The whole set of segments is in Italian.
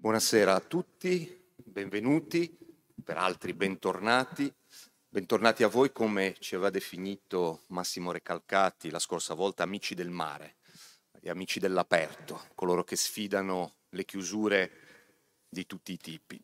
Buonasera a tutti, benvenuti, per altri bentornati. Bentornati a voi come ci aveva definito Massimo Recalcati la scorsa volta, amici del mare, gli amici dell'aperto, coloro che sfidano le chiusure di tutti i tipi.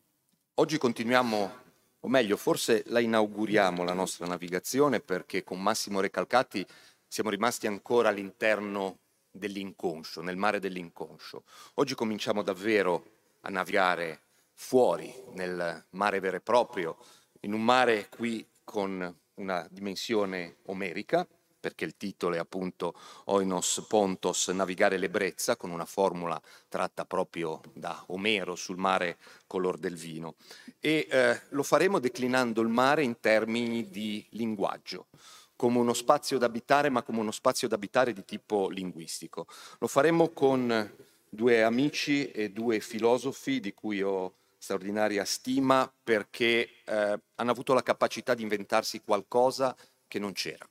Oggi continuiamo, o meglio, forse la inauguriamo la nostra navigazione perché con Massimo Recalcati siamo rimasti ancora all'interno dell'inconscio, nel mare dell'inconscio. Oggi cominciamo davvero a navigare fuori nel mare vero e proprio, in un mare qui con una dimensione omerica, perché il titolo è appunto Oinos Pontos, navigare l'ebbrezza, con una formula tratta proprio da Omero sul mare color del vino. E eh, lo faremo declinando il mare in termini di linguaggio come uno spazio da abitare, ma come uno spazio da abitare di tipo linguistico. Lo faremo con due amici e due filosofi di cui ho straordinaria stima perché eh, hanno avuto la capacità di inventarsi qualcosa che non c'era.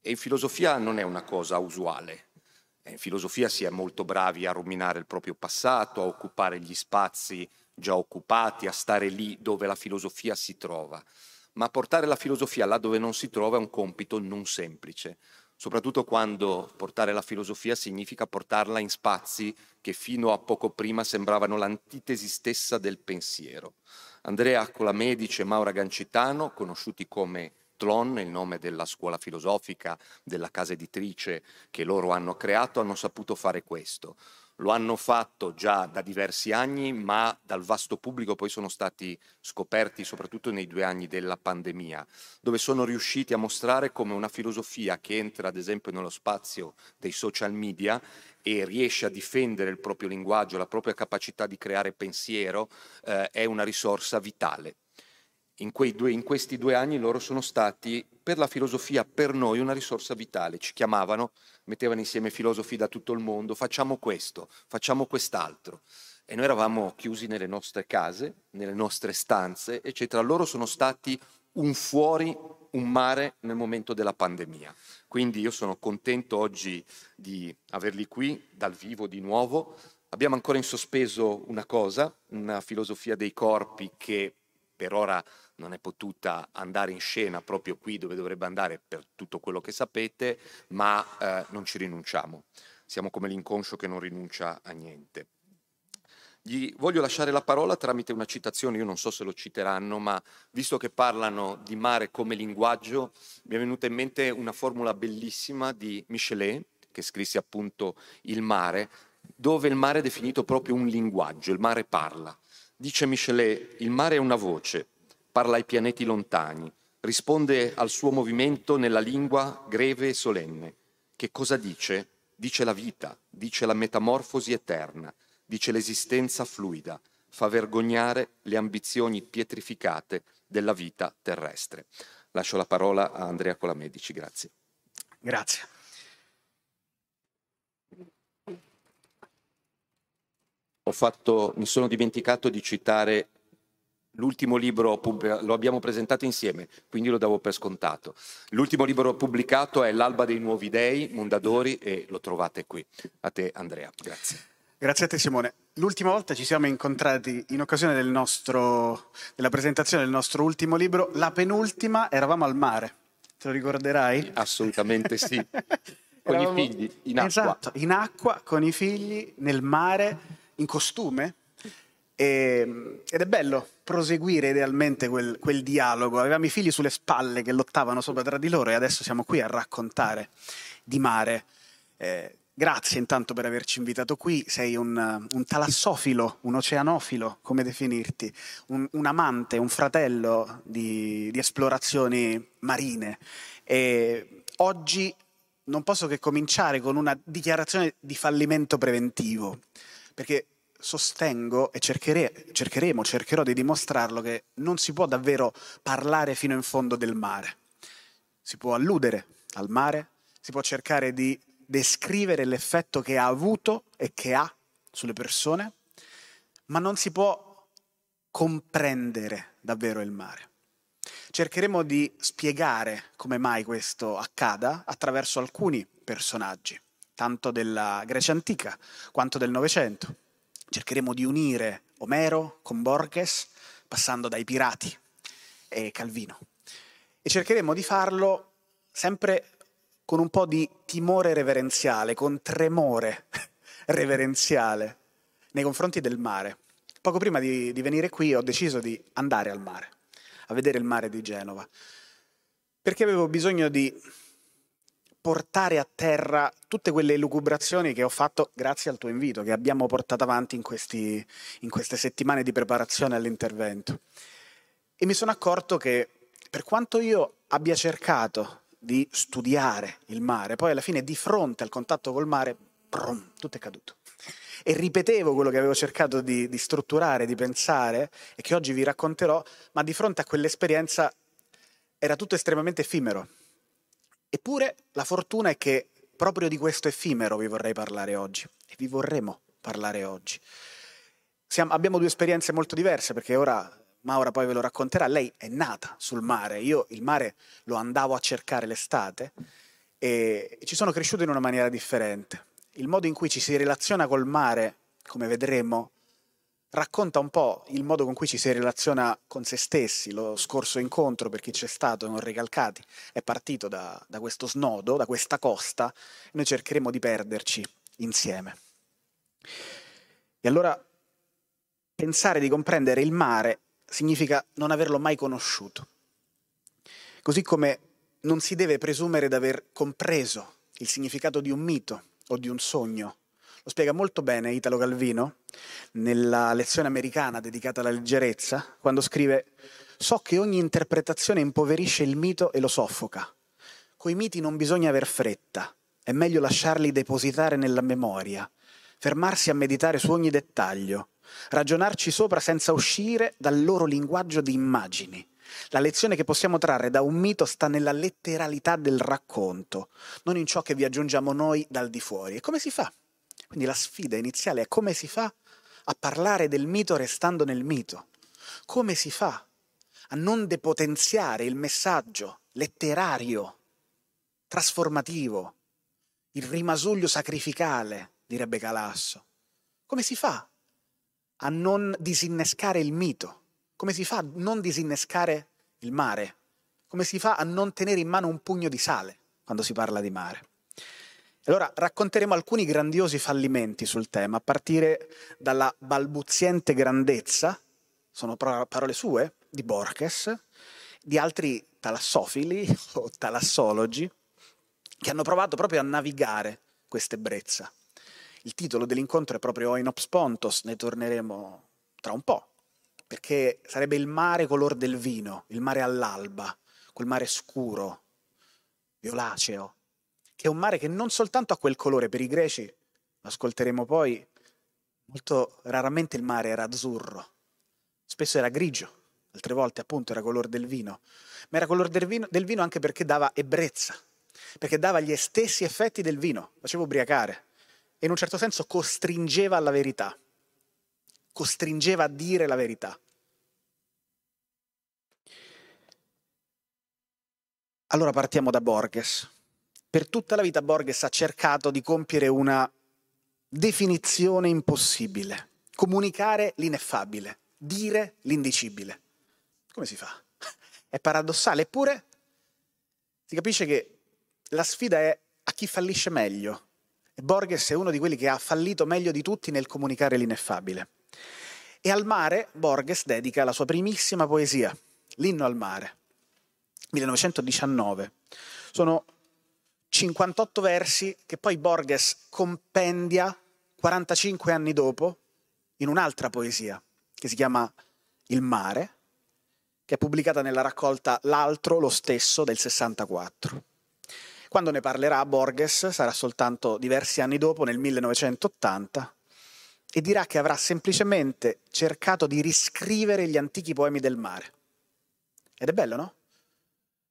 E in filosofia non è una cosa usuale. Eh, in filosofia si è molto bravi a ruminare il proprio passato, a occupare gli spazi già occupati, a stare lì dove la filosofia si trova. Ma portare la filosofia là dove non si trova è un compito non semplice soprattutto quando portare la filosofia significa portarla in spazi che fino a poco prima sembravano l'antitesi stessa del pensiero. Andrea Colamedici e Maura Gancitano, conosciuti come Tlon, il nome della scuola filosofica, della casa editrice che loro hanno creato, hanno saputo fare questo lo hanno fatto già da diversi anni, ma dal vasto pubblico poi sono stati scoperti soprattutto nei due anni della pandemia, dove sono riusciti a mostrare come una filosofia che entra ad esempio nello spazio dei social media e riesce a difendere il proprio linguaggio, la propria capacità di creare pensiero, eh, è una risorsa vitale in, due, in, questi due anni loro sono stati per la filosofia, per noi, una risorsa vitale. Ci chiamavano, mettevano insieme filosofi da tutto il mondo, facciamo questo, facciamo quest'altro. E noi eravamo chiusi nelle nostre case, nelle nostre stanze, eccetera. Loro sono stati un fuori, un mare nel momento della pandemia. Quindi io sono contento oggi di averli qui dal vivo di nuovo. Abbiamo ancora in sospeso una cosa, una filosofia dei corpi che per ora non è potuta andare in scena proprio qui dove dovrebbe andare per tutto quello che sapete, ma eh, non ci rinunciamo. Siamo come l'inconscio che non rinuncia a niente. Gli voglio lasciare la parola tramite una citazione, io non so se lo citeranno, ma visto che parlano di mare come linguaggio, mi è venuta in mente una formula bellissima di Michelet, che scrisse appunto Il mare, dove il mare è definito proprio un linguaggio, il mare parla. Dice Michelet, il mare è una voce, parla ai pianeti lontani, risponde al suo movimento nella lingua greve e solenne. Che cosa dice? Dice la vita, dice la metamorfosi eterna, dice l'esistenza fluida, fa vergognare le ambizioni pietrificate della vita terrestre. Lascio la parola a Andrea Colamedici, grazie. Grazie. Fatto, mi sono dimenticato di citare l'ultimo libro, lo abbiamo presentato insieme, quindi lo davo per scontato. L'ultimo libro pubblicato è L'alba dei nuovi dei, Mondadori, e lo trovate qui. A te Andrea, grazie. Grazie a te Simone. L'ultima volta ci siamo incontrati in occasione del nostro, della presentazione del nostro ultimo libro, la penultima eravamo al mare. Te lo ricorderai? Assolutamente sì. con eravamo, i figli, in acqua. Esatto, in acqua, con i figli, nel mare in costume e, ehm, ed è bello proseguire idealmente quel, quel, dialogo. Avevamo i figli sulle spalle che lottavano sopra tra di loro e adesso siamo qui a raccontare di mare. Eh, grazie intanto per averci invitato qui. Sei un, un talassofilo, un oceanofilo, come definirti, un, un amante, un fratello di, di esplorazioni marine. E oggi non posso che cominciare con una dichiarazione di fallimento preventivo perché sostengo e cerchere, cercheremo, cercherò di dimostrarlo che non si può davvero parlare fino in fondo del mare. Si può alludere al mare, si può cercare di descrivere l'effetto che ha avuto e che ha sulle persone, ma non si può comprendere davvero il mare. Cercheremo di spiegare come mai questo accada attraverso alcuni personaggi tanto della Grecia antica quanto del Novecento. Cercheremo di unire Omero con Borges, passando dai pirati e Calvino. E cercheremo di farlo sempre con un po' di timore reverenziale, con tremore reverenziale nei confronti del mare. Poco prima di, di venire qui ho deciso di andare al mare, a vedere il mare di Genova, perché avevo bisogno di portare a terra tutte quelle elucubrazioni che ho fatto grazie al tuo invito, che abbiamo portato avanti in, questi, in queste settimane di preparazione all'intervento. E mi sono accorto che per quanto io abbia cercato di studiare il mare, poi alla fine di fronte al contatto col mare, brum, tutto è caduto. E ripetevo quello che avevo cercato di, di strutturare, di pensare e che oggi vi racconterò, ma di fronte a quell'esperienza era tutto estremamente effimero. Eppure la fortuna è che proprio di questo effimero vi vorrei parlare oggi e vi vorremmo parlare oggi. Siamo, abbiamo due esperienze molto diverse perché ora Maura poi ve lo racconterà, lei è nata sul mare, io il mare lo andavo a cercare l'estate e ci sono cresciuto in una maniera differente. Il modo in cui ci si relaziona col mare, come vedremo, racconta un po' il modo con cui ci si relaziona con se stessi. Lo scorso incontro, per chi c'è stato, non Recalcati, è partito da, da questo snodo, da questa costa, e noi cercheremo di perderci insieme. E allora pensare di comprendere il mare significa non averlo mai conosciuto. Così come non si deve presumere di aver compreso il significato di un mito o di un sogno. Lo spiega molto bene Italo Calvino nella lezione americana dedicata alla leggerezza, quando scrive So che ogni interpretazione impoverisce il mito e lo soffoca. Coi miti non bisogna aver fretta, è meglio lasciarli depositare nella memoria, fermarsi a meditare su ogni dettaglio, ragionarci sopra senza uscire dal loro linguaggio di immagini. La lezione che possiamo trarre da un mito sta nella letteralità del racconto, non in ciò che vi aggiungiamo noi dal di fuori. E come si fa? Quindi la sfida iniziale è come si fa a parlare del mito restando nel mito? Come si fa a non depotenziare il messaggio letterario, trasformativo, il rimasuglio sacrificale, direbbe Calasso? Come si fa a non disinnescare il mito? Come si fa a non disinnescare il mare? Come si fa a non tenere in mano un pugno di sale quando si parla di mare? Allora racconteremo alcuni grandiosi fallimenti sul tema, a partire dalla balbuziente grandezza, sono parole sue, di Borges, di altri talassofili o talassologi, che hanno provato proprio a navigare questa ebbrezza. Il titolo dell'incontro è proprio Oinops Pontos, ne torneremo tra un po', perché sarebbe il mare color del vino, il mare all'alba, quel mare scuro, violaceo, che è un mare che non soltanto ha quel colore per i greci, lo ascolteremo poi, molto raramente il mare era azzurro, spesso era grigio, altre volte appunto era color del vino, ma era color del vino, del vino anche perché dava ebbrezza, perché dava gli stessi effetti del vino, faceva ubriacare e in un certo senso costringeva alla verità, costringeva a dire la verità. Allora partiamo da Borges. Per tutta la vita Borges ha cercato di compiere una definizione impossibile, comunicare l'ineffabile, dire l'indicibile. Come si fa? È paradossale, eppure si capisce che la sfida è a chi fallisce meglio, e Borges è uno di quelli che ha fallito meglio di tutti nel comunicare l'ineffabile. E al mare Borges dedica la sua primissima poesia, L'inno al mare, 1919. Sono 58 versi che poi Borges compendia 45 anni dopo in un'altra poesia che si chiama Il mare, che è pubblicata nella raccolta L'altro, lo stesso del 64. Quando ne parlerà Borges sarà soltanto diversi anni dopo, nel 1980, e dirà che avrà semplicemente cercato di riscrivere gli antichi poemi del mare. Ed è bello, no?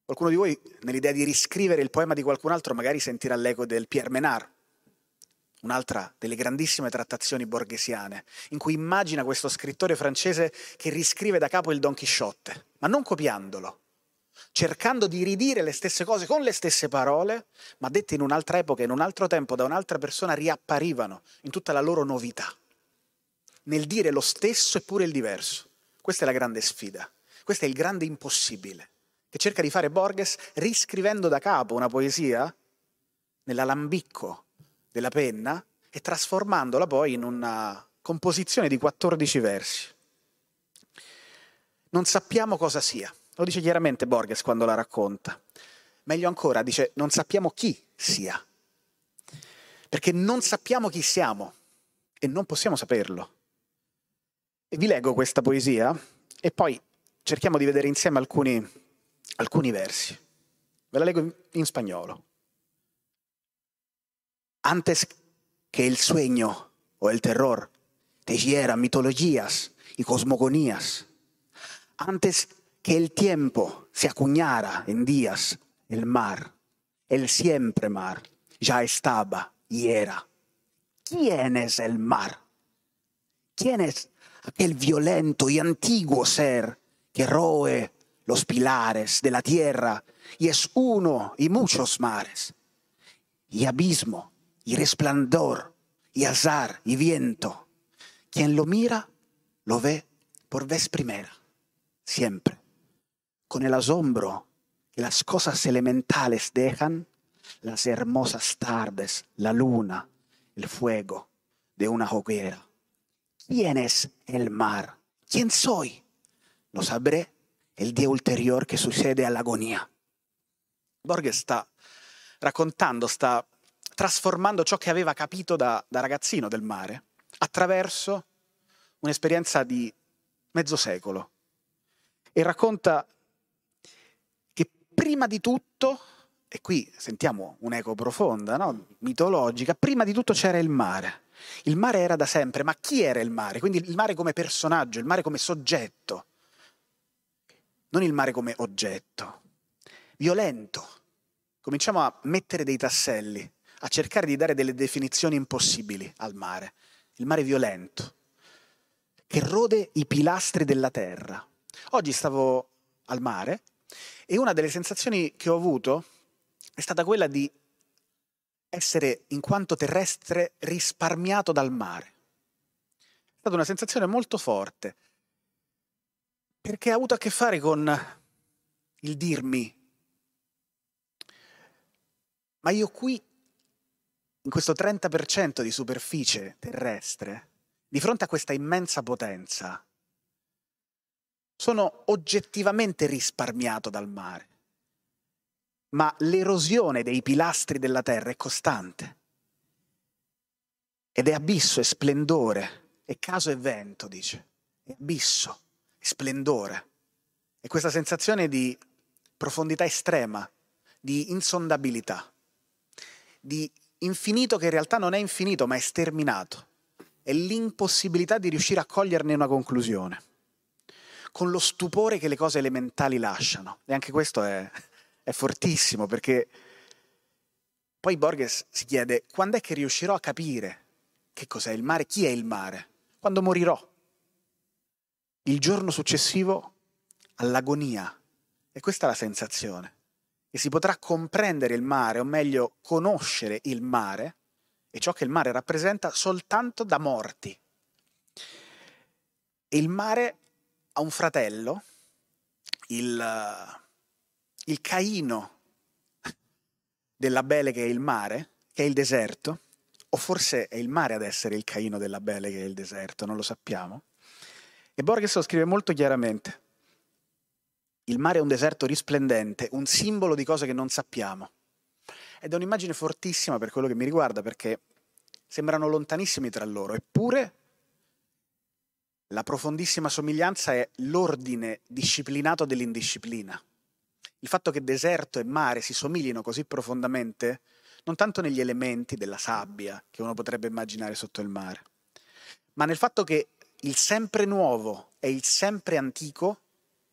Qualcuno di voi, nell'idea di riscrivere il poema di qualcun altro, magari sentirà l'eco del Pierre Menard, un'altra delle grandissime trattazioni borghesiane, in cui immagina questo scrittore francese che riscrive da capo il Don Chisciotte, ma non copiandolo, cercando di ridire le stesse cose con le stesse parole, ma dette in un'altra epoca, in un altro tempo, da un'altra persona, riapparivano in tutta la loro novità. nel dire lo stesso eppure il diverso. Questa è la grande sfida, questo è il grande impossibile che cerca di fare Borges riscrivendo da capo una poesia nell'alambicco della penna e trasformandola poi in una composizione di 14 versi. Non sappiamo cosa sia, lo dice chiaramente Borges quando la racconta. Meglio ancora, dice non sappiamo chi sia, perché non sappiamo chi siamo e non possiamo saperlo. E vi leggo questa poesia e poi cerchiamo di vedere insieme alcuni, alcuni versi. Ve la leggo in, in spagnolo. Antes que el sueño o el terror tejiera mitologías y cosmogonías, antes que el tiempo se acuñara en días, el mar, el siempre mar, ya estaba y era. ¿Quién es el mar? ¿Quién es aquel violento y antiguo ser que roe los pilares de la tierra y es uno y muchos mares? Y abismo, y resplandor, y azar, y viento. Quien lo mira, lo ve por vez primera, siempre, con el asombro que las cosas elementales dejan, las hermosas tardes, la luna, el fuego de una hoguera. ¿Quién es el mar? ¿Quién soy? Lo sabré el día ulterior che succede all'agonia. Borges sta raccontando, sta trasformando ciò che aveva capito da, da ragazzino del mare attraverso un'esperienza di mezzo secolo. E racconta che prima di tutto, e qui sentiamo un'eco profonda, no? mitologica, prima di tutto c'era il mare. Il mare era da sempre, ma chi era il mare? Quindi il mare come personaggio, il mare come soggetto, non il mare come oggetto. Violento. Cominciamo a mettere dei tasselli a cercare di dare delle definizioni impossibili al mare. Il mare violento, che rode i pilastri della terra. Oggi stavo al mare e una delle sensazioni che ho avuto è stata quella di essere, in quanto terrestre, risparmiato dal mare. È stata una sensazione molto forte, perché ha avuto a che fare con il dirmi, ma io qui in questo 30% di superficie terrestre, di fronte a questa immensa potenza, sono oggettivamente risparmiato dal mare. Ma l'erosione dei pilastri della terra è costante. Ed è abisso, è splendore, è caso e vento, dice. È abisso, splendore. È questa sensazione di profondità estrema, di insondabilità, di infinito che in realtà non è infinito ma è sterminato. È l'impossibilità di riuscire a coglierne una conclusione, con lo stupore che le cose elementali lasciano. E anche questo è, è fortissimo perché poi Borges si chiede quando è che riuscirò a capire che cos'è il mare, chi è il mare? Quando morirò. Il giorno successivo all'agonia. E questa è la sensazione e si potrà comprendere il mare, o meglio conoscere il mare e ciò che il mare rappresenta soltanto da morti. E il mare ha un fratello, il, il Caino della Bele che è il mare, che è il deserto, o forse è il mare ad essere il Caino della Bele che è il deserto, non lo sappiamo. E Borges lo scrive molto chiaramente. Il mare è un deserto risplendente, un simbolo di cose che non sappiamo. Ed è un'immagine fortissima per quello che mi riguarda, perché sembrano lontanissimi tra loro, eppure la profondissima somiglianza è l'ordine disciplinato dell'indisciplina. Il fatto che deserto e mare si somiglino così profondamente, non tanto negli elementi della sabbia che uno potrebbe immaginare sotto il mare, ma nel fatto che il sempre nuovo e il sempre antico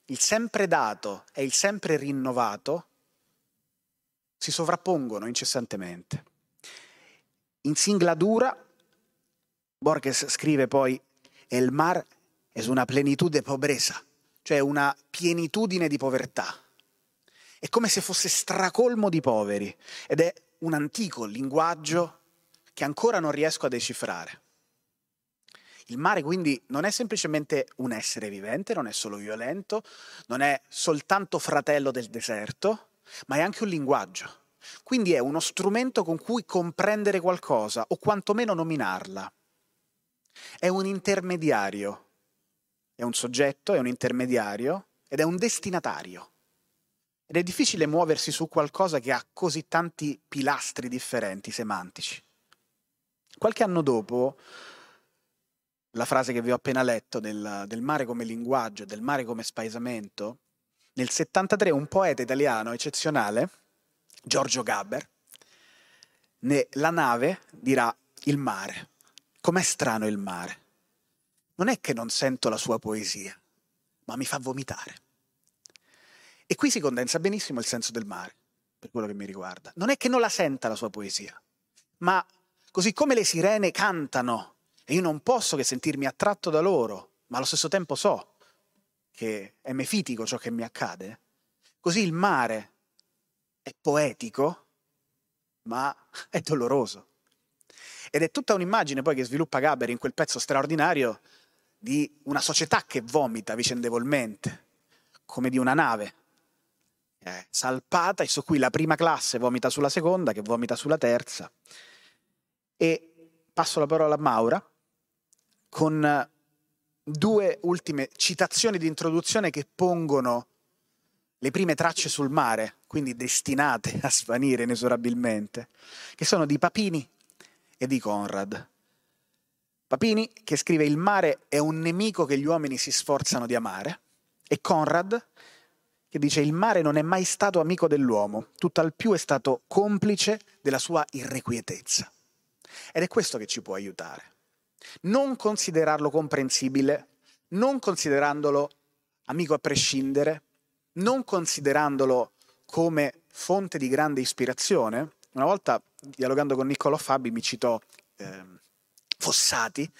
il sempre dato e il sempre rinnovato si sovrappongono incessantemente. In singladura, Borges scrive poi, El mar es una plenitud de pobreza, cioè una pienitudine di povertà. È come se fosse stracolmo di poveri ed è un antico linguaggio che ancora non riesco a decifrare. Il mare quindi non è semplicemente un essere vivente, non è solo violento, non è soltanto fratello del deserto, ma è anche un linguaggio. Quindi è uno strumento con cui comprendere qualcosa o quantomeno nominarla. È un intermediario, è un soggetto, è un intermediario ed è un destinatario. Ed è difficile muoversi su qualcosa che ha così tanti pilastri differenti semantici. Qualche anno dopo, la frase che vi ho appena letto del, del mare come linguaggio, del mare come spaesamento, nel 73 un poeta italiano eccezionale, Giorgio Gaber, la nave dirà il mare. Com'è strano il mare. Non è che non sento la sua poesia, ma mi fa vomitare. E qui si condensa benissimo il senso del mare, per quello che mi riguarda. Non è che non la senta la sua poesia, ma così come le sirene cantano e io non posso che sentirmi attratto da loro, ma allo stesso tempo so che è mefitico ciò che mi accade, così il mare è poetico, ma è doloroso. Ed è tutta un'immagine poi che sviluppa Gaber in quel pezzo straordinario di una società che vomita vicendevolmente, come di una nave eh, salpata e su cui la prima classe vomita sulla seconda, che vomita sulla terza. E passo la parola a Maura con due ultime citazioni di introduzione che pongono le prime tracce sul mare, quindi destinate a svanire inesorabilmente, che sono di Papini e di Conrad. Papini che scrive il mare è un nemico che gli uomini si sforzano di amare e Conrad che dice il mare non è mai stato amico dell'uomo, tutt'al più è stato complice della sua irrequietezza. Ed è questo che ci può aiutare. Non considerarlo comprensibile, non considerandolo amico a prescindere, non considerandolo come fonte di grande ispirazione. Una volta, dialogando con Niccolò Fabi, mi citò eh, Fossati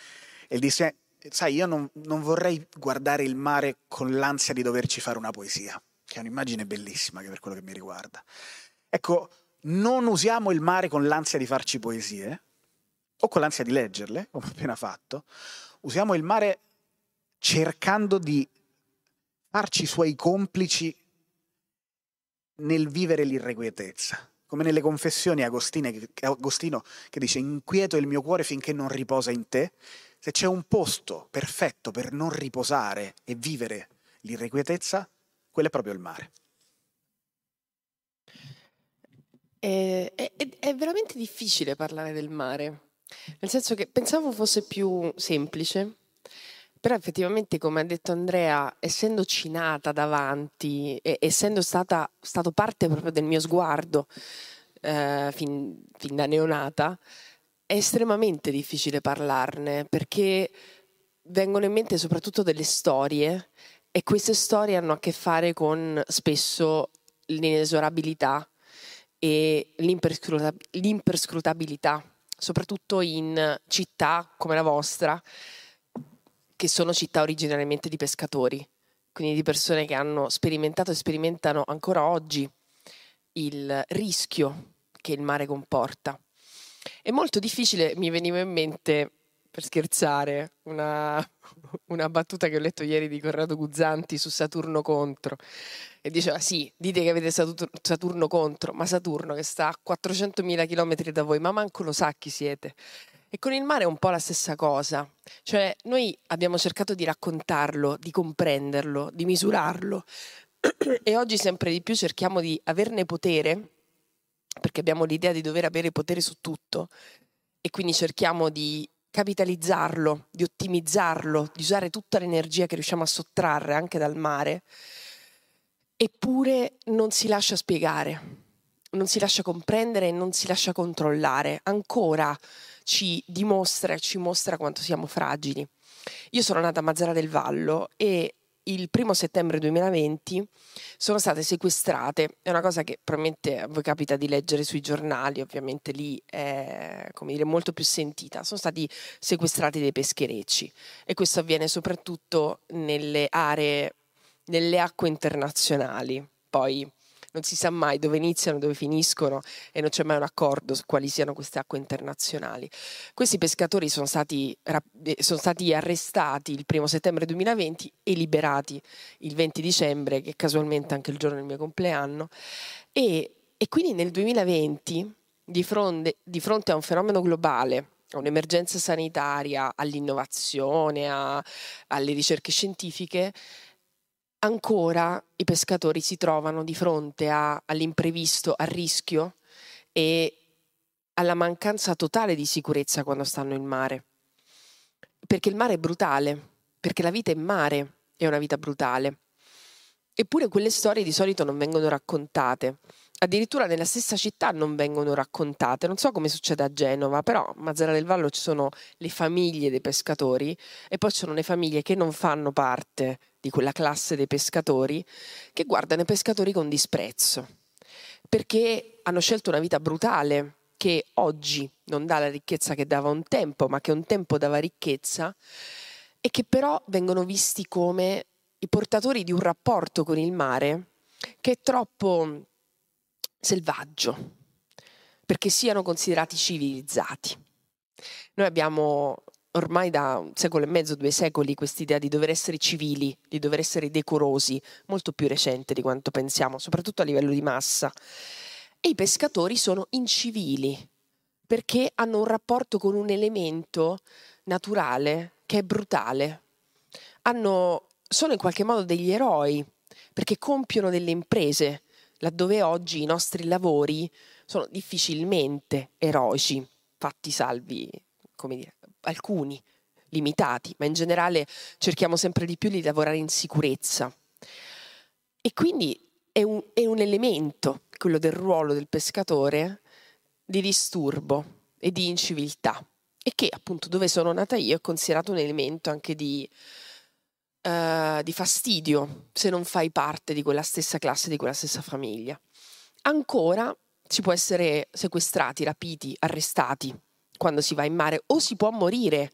e disse, sai, io non, non vorrei guardare il mare con l'ansia di doverci fare una poesia, che è un'immagine bellissima per quello che mi riguarda. Ecco, non usiamo il mare con l'ansia di farci poesie, o con l'ansia di leggerle, come ho appena fatto, usiamo il mare cercando di farci suoi complici nel vivere l'irrequietezza come nelle confessioni Agostino che dice inquieto il mio cuore finché non riposa in te, se c'è un posto perfetto per non riposare e vivere l'irrequietezza, quello è proprio il mare. È, è, è, veramente difficile parlare del mare, nel senso che pensavo fosse più semplice, però effettivamente, come ha detto Andrea, essendoci nata davanti, e essendo stata, stato parte proprio del mio sguardo eh, fin, fin da neonata, è estremamente difficile parlarne perché vengono in mente soprattutto delle storie e queste storie hanno a che fare con spesso l'inesorabilità e l'imperscrutabilità, soprattutto in città come la vostra, che sono città originariamente di pescatori, quindi di persone che hanno sperimentato e sperimentano ancora oggi il rischio che il mare comporta. È molto difficile, mi veniva in mente, per scherzare, una, una battuta che ho letto ieri di Corrado Guzzanti su Saturno contro. E diceva, sì, dite che avete Saturno contro, ma Saturno che sta a 400.000 km da voi, ma manco lo sa chi siete. E con il mare è un po' la stessa cosa, cioè noi abbiamo cercato di raccontarlo, di comprenderlo, di misurarlo e oggi sempre di più cerchiamo di averne potere, perché abbiamo l'idea di dover avere potere su tutto e quindi cerchiamo di capitalizzarlo, di ottimizzarlo, di usare tutta l'energia che riusciamo a sottrarre anche dal mare, eppure non si lascia spiegare, non si lascia comprendere e non si lascia controllare. Ancora ci dimostra e ci mostra quanto siamo fragili. Io sono nata a Mazzara del Vallo e il primo settembre 2020 sono state sequestrate. È una cosa che probabilmente a voi capita di leggere sui giornali, ovviamente lì è dire, molto più sentita. Sono stati sequestrati dei pescherecci e questo avviene soprattutto nelle aree, nelle acque internazionali. Poi non si sa mai dove iniziano, dove finiscono e non c'è mai un accordo su quali siano queste acque internazionali. Questi pescatori sono stati, eh, sono stati arrestati il primo settembre 2020 e liberati il 20 dicembre, che è casualmente anche il giorno del mio compleanno, e, e quindi nel 2020, di fronte, di fronte a un fenomeno globale, a un'emergenza sanitaria, all'innovazione, a, alle ricerche scientifiche, ancora i pescatori si trovano di fronte a, all'imprevisto, al rischio e alla mancanza totale di sicurezza quando stanno in mare. Perché il mare è brutale, perché la vita in mare è una vita brutale. Eppure quelle storie di solito non vengono raccontate. Addirittura nella stessa città non vengono raccontate. Non so come succede a Genova, però a Mazzara del Vallo ci sono le famiglie dei pescatori e poi ci sono le famiglie che non fanno parte di quella classe dei pescatori che guardano i pescatori con disprezzo, perché hanno scelto una vita brutale che oggi non dà la ricchezza che dava un tempo, ma che un tempo dava ricchezza e che però vengono visti come i portatori di un rapporto con il mare che è troppo selvaggio perché siano considerati civilizzati. Noi abbiamo ormai da un secolo e mezzo, due secoli, quest'idea di dover essere civili, di dover essere decorosi, molto più recente di quanto pensiamo, soprattutto a livello di massa. E i pescatori sono incivili perché hanno un rapporto con un elemento naturale che è brutale. Hanno, sono in qualche modo degli eroi perché compiono delle imprese, laddove oggi i nostri lavori sono difficilmente eroici, fatti salvi, come dire, alcuni limitati, ma in generale cerchiamo sempre di più di lavorare in sicurezza. E quindi è un, è un elemento, quello del ruolo del pescatore, di disturbo e di inciviltà e che appunto dove sono nata io è considerato un elemento anche di, uh, di, fastidio se non fai parte di quella stessa classe, di quella stessa famiglia. Ancora si può essere sequestrati, rapiti, arrestati quando si va in mare o si può morire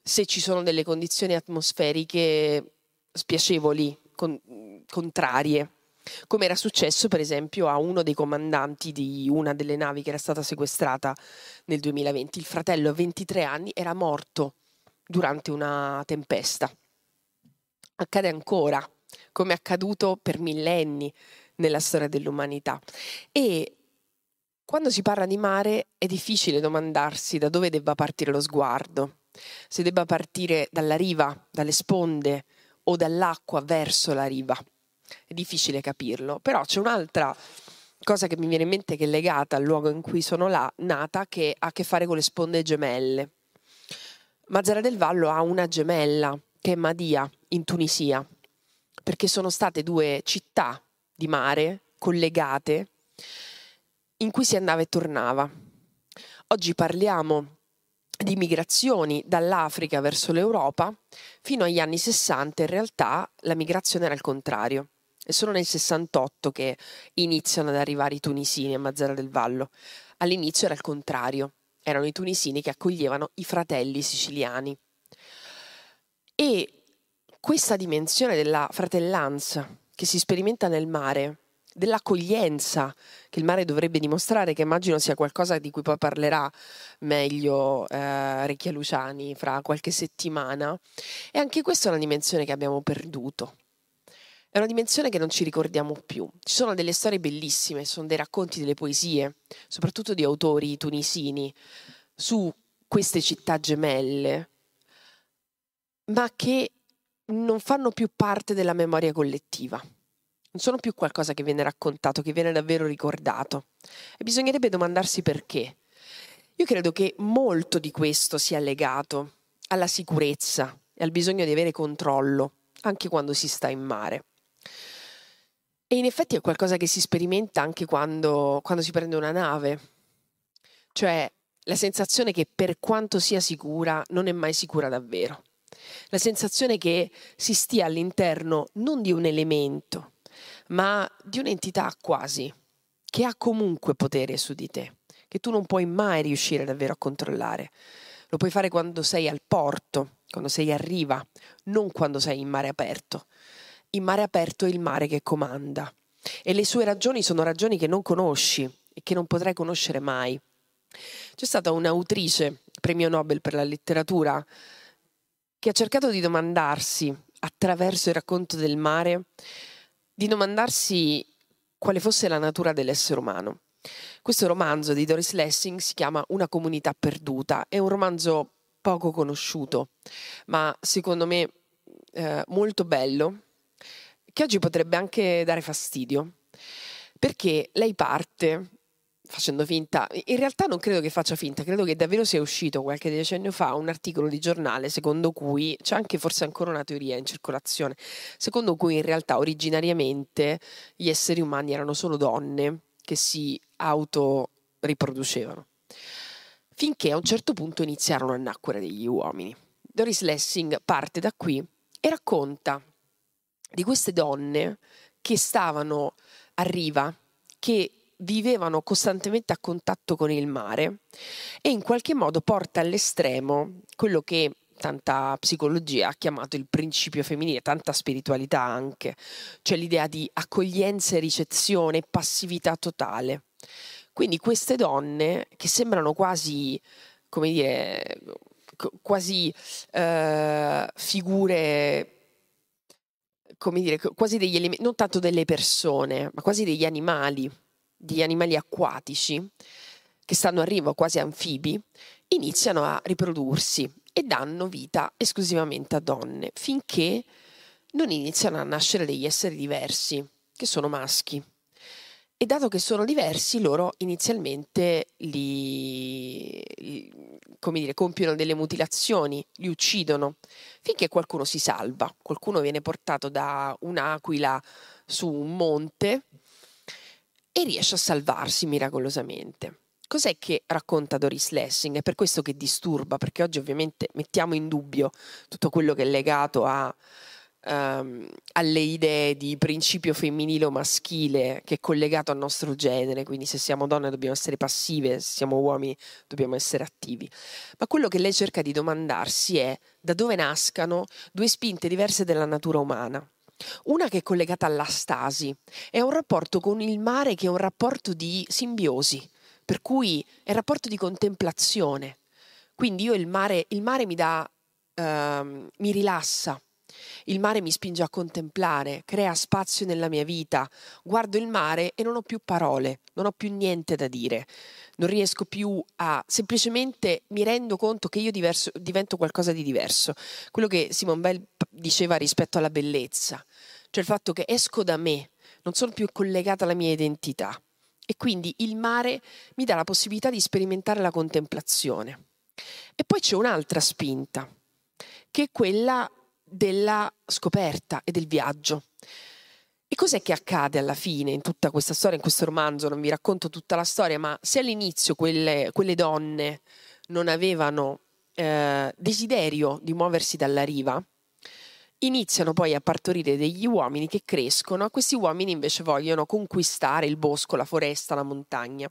se ci sono delle condizioni atmosferiche spiacevoli, con, contrarie, come era successo per esempio a uno dei comandanti di una delle navi che era stata sequestrata nel 2020. Il fratello a 23 anni era morto durante una tempesta. Accade ancora, come è accaduto per millenni nella storia dell'umanità. E quando si parla di mare è difficile domandarsi da dove debba partire lo sguardo, se debba partire dalla riva, dalle sponde o dall'acqua verso la riva. È difficile capirlo, però c'è un'altra cosa che mi viene in mente che è legata al luogo in cui sono là, nata, che ha a che fare con le sponde gemelle. Mazzara del Vallo ha una gemella, che è Madia, in Tunisia, perché sono state due città di mare collegate in cui si andava e tornava. Oggi parliamo di migrazioni dall'Africa verso l'Europa, fino agli anni 60 in realtà la migrazione era il contrario. È solo nel 68 che iniziano ad arrivare i tunisini a Mazzara del Vallo. All'inizio era il contrario, erano i tunisini che accoglievano i fratelli siciliani. E questa dimensione della fratellanza che si sperimenta nel mare dell'accoglienza che il mare dovrebbe dimostrare, che immagino sia qualcosa di cui poi parlerà meglio eh, Recchia Luciani fra qualche settimana. E anche questa è una dimensione che abbiamo perduto. È una dimensione che non ci ricordiamo più. Ci sono delle storie bellissime, sono dei racconti, delle poesie, soprattutto di autori tunisini, su queste città gemelle, ma che non fanno più parte della memoria collettiva non sono più qualcosa che viene raccontato, che viene davvero ricordato. E bisognerebbe domandarsi perché. Io credo che molto di questo sia legato alla sicurezza e al bisogno di avere controllo, anche quando si sta in mare. E in effetti è qualcosa che si sperimenta anche quando, quando si prende una nave. Cioè la sensazione che per quanto sia sicura, non è mai sicura davvero. La sensazione che si stia all'interno non di un elemento, ma di un'entità quasi, che ha comunque potere su di te, che tu non puoi mai riuscire davvero a controllare. Lo puoi fare quando sei al porto, quando sei a riva, non quando sei in mare aperto. In mare aperto è il mare che comanda. e le sue ragioni sono ragioni che non conosci e che non potrai conoscere mai. C'è stata un'autrice, premio Nobel per la letteratura, che ha cercato di domandarsi, attraverso il racconto del mare, di domandarsi quale fosse la natura dell'essere umano. Questo romanzo di Doris Lessing si chiama Una comunità perduta, è un romanzo poco conosciuto, ma secondo me eh, molto bello, che oggi potrebbe anche dare fastidio, perché lei parte facendo finta, in realtà non credo che faccia finta, credo che davvero sia uscito qualche decennio fa un articolo di giornale secondo cui, c'è anche forse ancora una teoria in circolazione, secondo cui in realtà originariamente gli esseri umani erano solo donne che si autoriproducevano, finché a un certo punto iniziarono a nacquere degli uomini. Doris Lessing parte da qui e racconta di queste donne che stavano a riva, che vivevano costantemente a contatto con il mare e in qualche modo porta all'estremo quello che tanta psicologia ha chiamato il principio femminile, tanta spiritualità anche, cioè l'idea di accoglienza e ricezione, passività totale. Quindi queste donne che sembrano quasi, come dire, quasi eh, figure come dire, quasi degli elementi, non tanto delle persone, ma quasi degli animali, di animali acquatici che stanno a riva quasi anfibi, iniziano a riprodursi e danno vita esclusivamente a donne, finché non iniziano a nascere degli esseri diversi, che sono maschi. E dato che sono diversi, loro inizialmente li, li dire, compiono delle mutilazioni, li uccidono, finché qualcuno si salva. Qualcuno viene portato da un'aquila su un monte e riesce a salvarsi miracolosamente. Cos'è che racconta Doris Lessing? È per questo che disturba, perché oggi ovviamente mettiamo in dubbio tutto quello che è legato a um, alle idee di principio femminile o maschile che è collegato al nostro genere, quindi se siamo donne dobbiamo essere passive, se siamo uomini dobbiamo essere attivi. Ma quello che lei cerca di domandarsi è da dove nascano due spinte diverse della natura umana. Una che è collegata alla stasi, è un rapporto con il mare che è un rapporto di simbiosi, per cui è un rapporto di contemplazione. Quindi io il mare, il mare mi dà, uh, mi rilassa, il mare mi spinge a contemplare, crea spazio nella mia vita. Guardo il mare e non ho più parole, non ho più niente da dire. Non riesco più a semplicemente mi rendo conto che io diverso, divento qualcosa di diverso. Quello che Simone Bell diceva rispetto alla bellezza, cioè il fatto che esco da me, non sono più collegata alla mia identità. E quindi il mare mi dà la possibilità di sperimentare la contemplazione. E poi c'è un'altra spinta, che è quella della scoperta e del viaggio. E cos'è che accade alla fine in tutta questa storia, in questo romanzo? Non vi racconto tutta la storia, ma se all'inizio quelle, quelle donne non avevano eh, desiderio di muoversi dalla riva, iniziano poi a partorire degli uomini che crescono, questi uomini invece vogliono conquistare il bosco, la foresta, la montagna.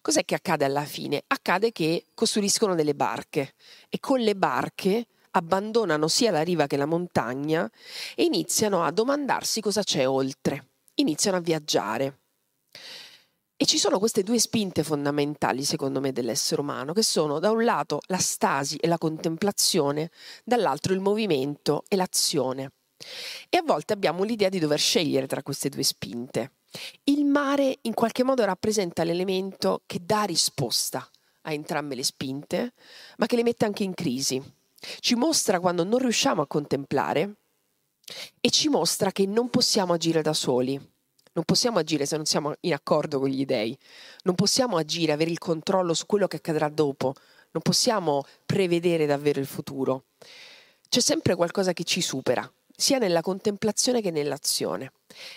Cos'è che accade alla fine? Accade che costruiscono delle barche e con le barche abbandonano sia la riva che la montagna e iniziano a domandarsi cosa c'è oltre, iniziano a viaggiare. E ci sono queste due spinte fondamentali, secondo me, dell'essere umano, che sono da un lato la stasi e la contemplazione, dall'altro il movimento e l'azione. E a volte abbiamo l'idea di dover scegliere tra queste due spinte. Il mare in qualche modo rappresenta l'elemento che dà risposta a entrambe le spinte, ma che le mette anche in crisi. Ci mostra quando non riusciamo a contemplare e ci mostra che non possiamo agire da soli. Non possiamo agire se non siamo in accordo con gli dèi. Non possiamo agire, avere il controllo su quello che accadrà dopo. Non possiamo prevedere davvero il futuro. C'è sempre qualcosa che ci supera, sia nella contemplazione che nell'azione.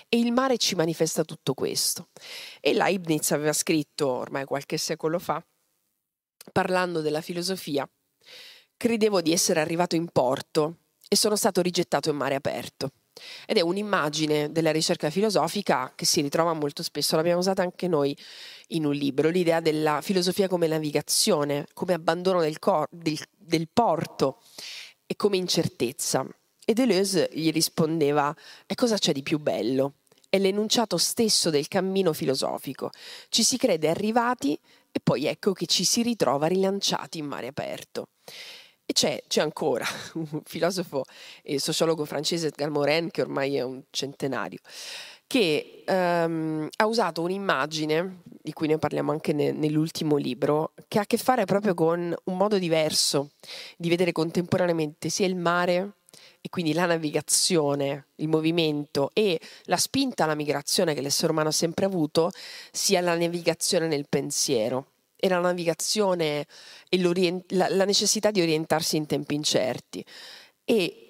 E il mare ci manifesta tutto questo. E Leibniz aveva scritto ormai qualche secolo fa, parlando della filosofia, credevo di essere arrivato in porto e sono stato rigettato in mare aperto. Ed è un'immagine della ricerca filosofica che si ritrova molto spesso, l'abbiamo usata anche noi in un libro, l'idea della filosofia come navigazione, come abbandono del, cor- del, del porto e come incertezza. E Deleuze gli rispondeva, e cosa c'è di più bello? è l'enunciato stesso del cammino filosofico. Ci si crede arrivati e poi ecco che ci si ritrova rilanciati in mare aperto. E c'è, c'è, ancora un filosofo e sociologo francese Edgar Morin, che ormai è un centenario, che um, ha usato un'immagine, di cui ne parliamo anche ne, nell'ultimo libro, che ha a che fare proprio con un modo diverso di vedere contemporaneamente sia il mare e quindi la navigazione, il movimento e la spinta alla migrazione che l'essere umano ha sempre avuto, sia la navigazione nel pensiero e la navigazione e la, la necessità di orientarsi in tempi incerti. E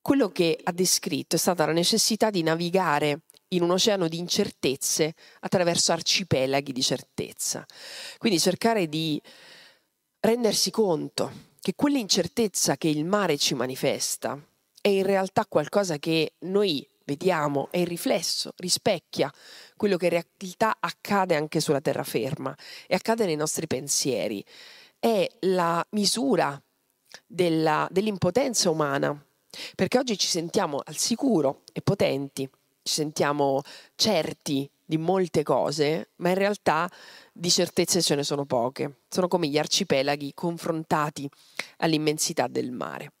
quello che ha descritto è stata la necessità di navigare in un oceano di incertezze attraverso arcipelaghi di certezza. Quindi cercare di rendersi conto che quell'incertezza che il mare ci manifesta è in realtà qualcosa che noi vediamo, è il riflesso, rispecchia quello che in realtà accade anche sulla terraferma e accade nei nostri pensieri. È la misura della, dell'impotenza umana, perché oggi ci sentiamo al sicuro e potenti, ci sentiamo certi di molte cose, ma in realtà di certezze ce ne sono poche. Sono come gli arcipelaghi confrontati all'immensità del mare.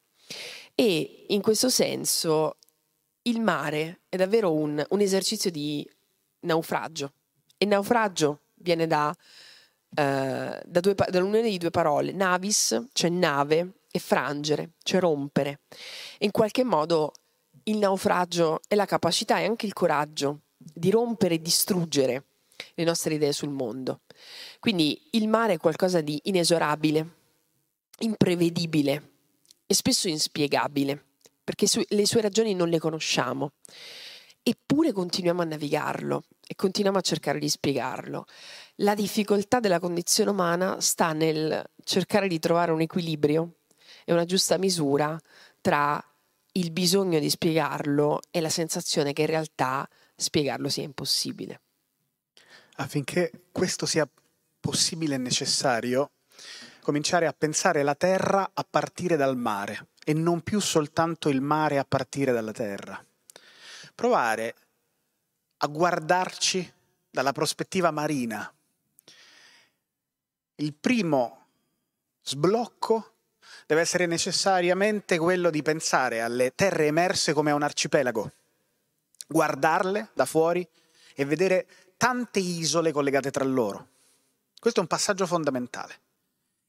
E in questo senso il mare è davvero un, un esercizio di naufragio. E naufragio viene da, eh, da due, dall'unione di due parole, navis, cioè nave, e frangere, cioè rompere. E in qualche modo il naufragio è la capacità e anche il coraggio di rompere e distruggere le nostre idee sul mondo. Quindi il mare è qualcosa di inesorabile, imprevedibile e spesso inspiegabile, perché le sue ragioni non le conosciamo. Eppure continuiamo a navigarlo e continuiamo a cercare di spiegarlo. La difficoltà della condizione umana sta nel cercare di trovare un equilibrio e una giusta misura tra il bisogno di spiegarlo e la sensazione che in realtà spiegarlo sia impossibile. Affinché questo sia possibile e necessario, cominciare a pensare la terra a partire dal mare e non più soltanto il mare a partire dalla terra. Provare a guardarci dalla prospettiva marina. Il primo sblocco deve essere necessariamente quello di pensare alle terre emerse come a un arcipelago, guardarle da fuori e vedere tante isole collegate tra loro. Questo è un passaggio fondamentale.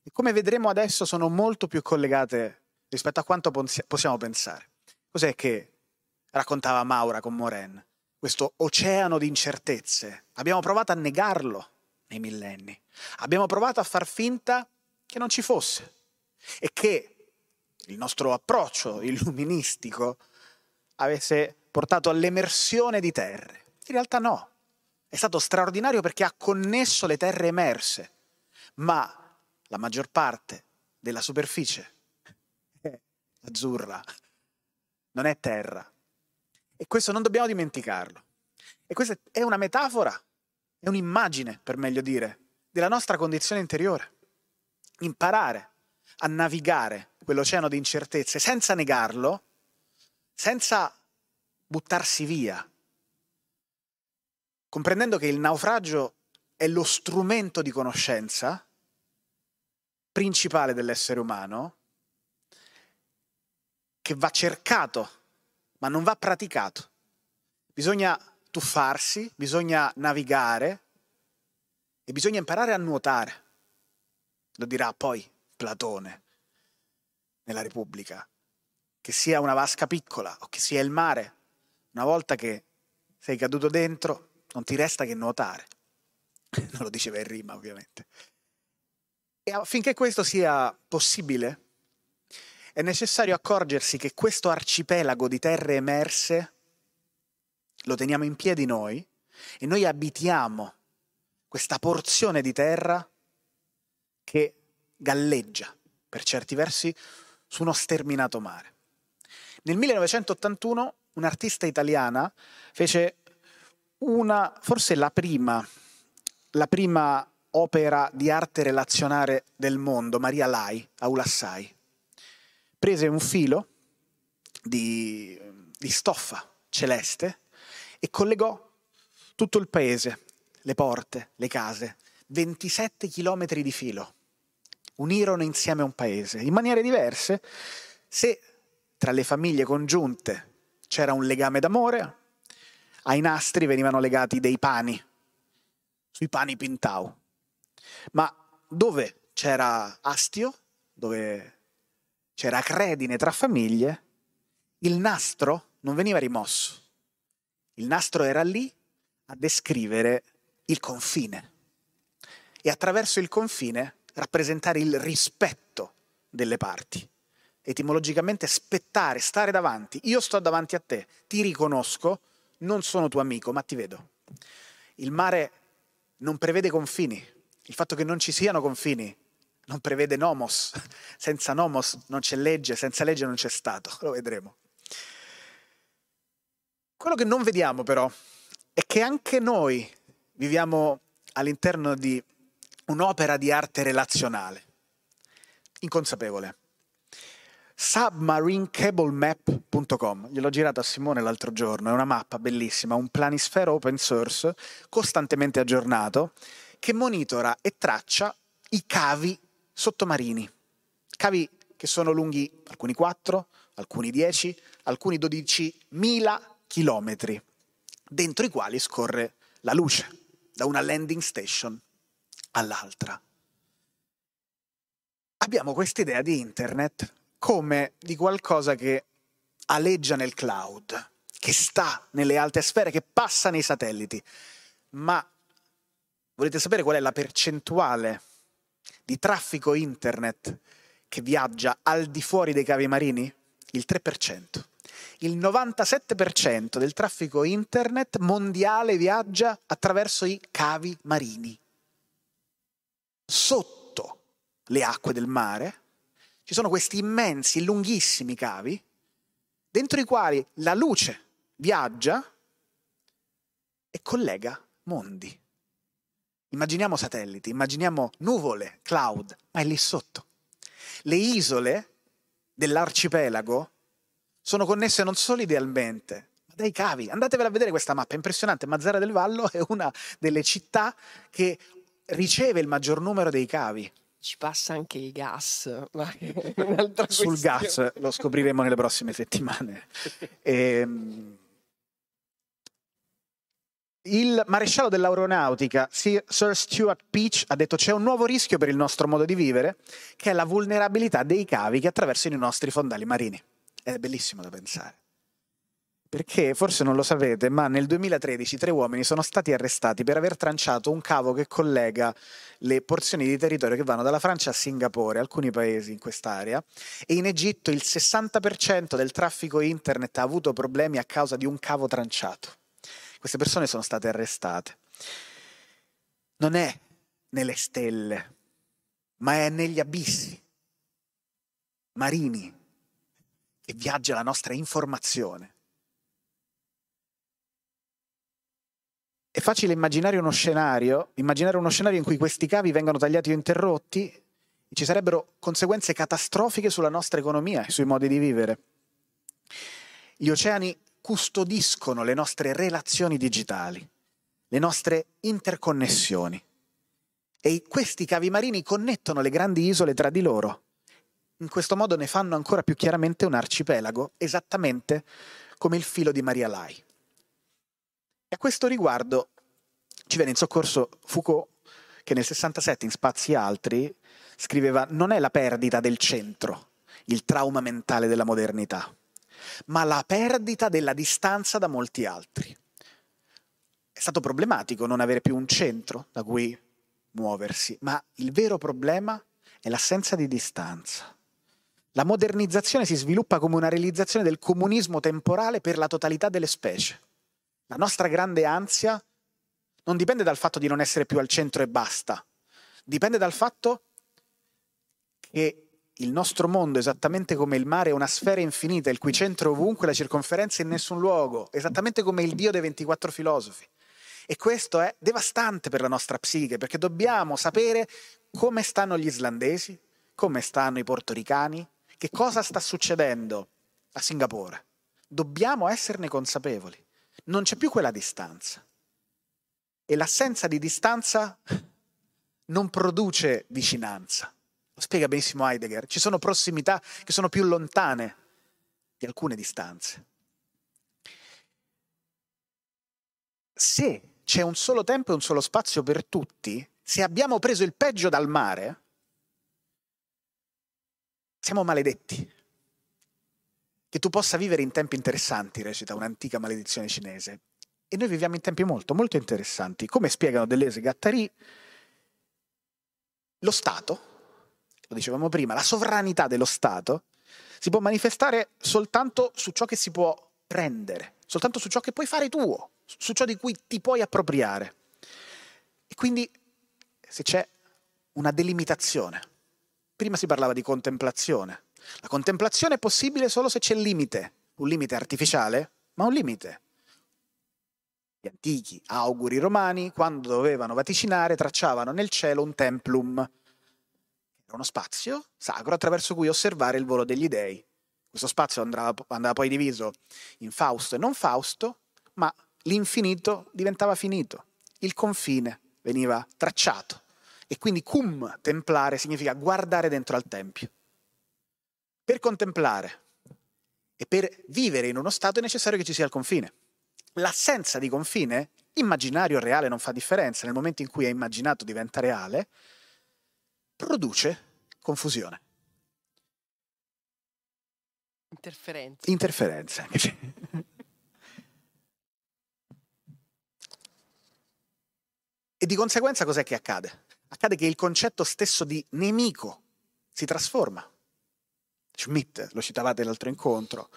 E come vedremo adesso sono molto più collegate rispetto a quanto possiamo pensare. Cos'è che raccontava Maura con Moren? Questo oceano di incertezze. Abbiamo provato a negarlo nei millenni. Abbiamo provato a far finta che non ci fosse e che il nostro approccio illuministico avesse portato all'emersione di terre. In realtà no, è stato straordinario perché ha connesso le terre emerse, ma la maggior parte della superficie azzurra, non è terra. E questo non dobbiamo dimenticarlo. E questa è una metafora, è un'immagine, per meglio dire, della nostra condizione interiore. Imparare a navigare quell'oceano di incertezze senza negarlo, senza buttarsi via, comprendendo che il naufragio è lo strumento di conoscenza principale dell'essere umano, che va cercato, ma non va praticato. Bisogna tuffarsi, bisogna navigare e bisogna imparare a nuotare. Lo dirà poi Platone nella Repubblica, che sia una vasca piccola o che sia il mare, una volta che sei caduto dentro non ti resta che nuotare. Non lo diceva in rima ovviamente. E affinché questo sia possibile è necessario accorgersi che questo arcipelago di terre emerse lo teniamo in piedi noi e noi abitiamo questa porzione di terra che galleggia, per certi versi, su uno sterminato mare. Nel 1981 un'artista italiana fece una, forse la prima, la prima opera di arte relazionale del mondo, Maria Lai, a Ulassai. Prese un filo di, di stoffa celeste e collegò tutto il paese, le porte, le case, 27 chilometri di filo. Unirono insieme un paese, in maniere diverse. Se tra le famiglie congiunte c'era un legame d'amore, ai nastri venivano legati dei pani, sui pani Pintau. Ma dove c'era astio, dove c'era credine tra famiglie, il nastro non veniva rimosso. Il nastro era lì a descrivere il confine e attraverso il confine rappresentare il rispetto delle parti. Etimologicamente spettare, stare davanti. Io sto davanti a te, ti riconosco, non sono tuo amico, ma ti vedo. Il mare non prevede confini. Il fatto che non ci siano confini non prevede nomos. Senza nomos non c'è legge, senza legge non c'è Stato. Lo vedremo. Quello che non vediamo però è che anche noi viviamo all'interno di un'opera di arte relazionale, inconsapevole. Submarinecablemap.com, gliel'ho girato a Simone l'altro giorno, è una mappa bellissima, un planisfero open source costantemente aggiornato che monitora e traccia i cavi sottomarini, cavi che sono lunghi alcuni 4, alcuni 10, alcuni 12 mila chilometri, dentro i quali scorre la luce, da una landing station all'altra. Abbiamo questa idea di internet come di qualcosa che aleggia nel cloud, che sta nelle alte sfere, che passa nei satelliti. Ma volete sapere qual è la percentuale di traffico internet che viaggia al di fuori dei cavi marini? Il 3% il 97% del traffico internet mondiale viaggia attraverso i cavi marini. Sotto le acque del mare ci sono questi immensi, lunghissimi cavi, dentro i quali la luce viaggia e collega mondi. Immaginiamo satelliti, immaginiamo nuvole, cloud, ma è lì sotto. Le isole dell'arcipelago sono connesse non solo idealmente, ma dai cavi. Andatevela a vedere questa mappa, è impressionante. Mazzara del Vallo è una delle città che riceve il maggior numero dei cavi. Ci passa anche il gas, ma sul gas lo scopriremo nelle prossime settimane. E, ehm, il maresciallo dell'aeronautica, Sir Stuart Peach, ha detto c'è un nuovo rischio per il nostro modo di vivere, che è la vulnerabilità dei cavi che attraversano i nostri fondali marini è bellissimo da pensare. Perché forse non lo sapete, ma nel 2013 tre uomini sono stati arrestati per aver tranciato un cavo che collega le porzioni di territorio che vanno dalla Francia a Singapore, alcuni paesi in quest'area, e in Egitto il 60% del traffico internet ha avuto problemi a causa di un cavo tranciato. Queste persone sono state arrestate. Non è nelle stelle, ma è negli abissi marini e viaggia la nostra informazione. È facile immaginare uno scenario, immaginare uno scenario in cui questi cavi vengono tagliati o interrotti e ci sarebbero conseguenze catastrofiche sulla nostra economia e sui modi di vivere. Gli oceani custodiscono le nostre relazioni digitali, le nostre interconnessioni. E questi cavi marini connettono le grandi isole tra di loro. In questo modo ne fanno ancora più chiaramente un arcipelago, esattamente come il filo di Maria Lai. E a questo riguardo ci viene in soccorso Foucault, che nel 67 in Spazi Altri scriveva non è la perdita del centro, il trauma mentale della modernità, ma la perdita della distanza da molti altri. È stato problematico non avere più un centro da cui muoversi, ma il vero problema è l'assenza di distanza. La modernizzazione si sviluppa come una realizzazione del comunismo temporale per la totalità delle specie. La nostra grande ansia non dipende dal fatto di non essere più al centro e basta, dipende dal fatto che il nostro mondo, esattamente come il mare, è una sfera infinita, il cui centro ovunque, la circonferenza in nessun luogo, esattamente come il Dio dei 24 filosofi. E questo è devastante per la nostra psiche, perché dobbiamo sapere come stanno gli islandesi, come stanno i portoricani, che cosa sta succedendo a Singapore. Dobbiamo esserne consapevoli. non c'è più quella distanza. E l'assenza di distanza non produce vicinanza. Lo spiega benissimo Heidegger. Ci sono prossimità che sono più lontane di alcune distanze. Se c'è un solo tempo e un solo spazio per tutti, se abbiamo preso il peggio dal mare, siamo maledetti. Che tu possa vivere in tempi interessanti, recita un'antica maledizione cinese. E noi viviamo in tempi molto, molto interessanti. Come spiegano Deleuze e Gattari, lo Stato, lo dicevamo prima, la sovranità dello Stato si può manifestare soltanto su ciò che si può prendere, soltanto su ciò che puoi fare tuo, su ciò di cui ti puoi appropriare. E quindi se c'è una delimitazione, prima si parlava di contemplazione, la contemplazione è possibile solo se c'è il limite, un limite artificiale, ma un limite. Gli antichi auguri romani, quando dovevano vaticinare, tracciavano nel cielo un templum, uno spazio sacro attraverso cui osservare il volo degli dei. Questo spazio andava, andava poi diviso in Fausto e non Fausto, ma l'infinito diventava finito, il confine veniva tracciato. E quindi cum templare significa guardare dentro al Tempio. Per contemplare e per vivere in uno stato è necessario che ci sia il confine. L'assenza di confine, immaginario o reale non fa differenza, nel momento in cui è immaginato diventa reale, produce confusione. Interferenze. Interferenze. e di conseguenza cos'è che accade? Accade che il concetto stesso di nemico si trasforma. Schmidt, lo citavate l'altro incontro,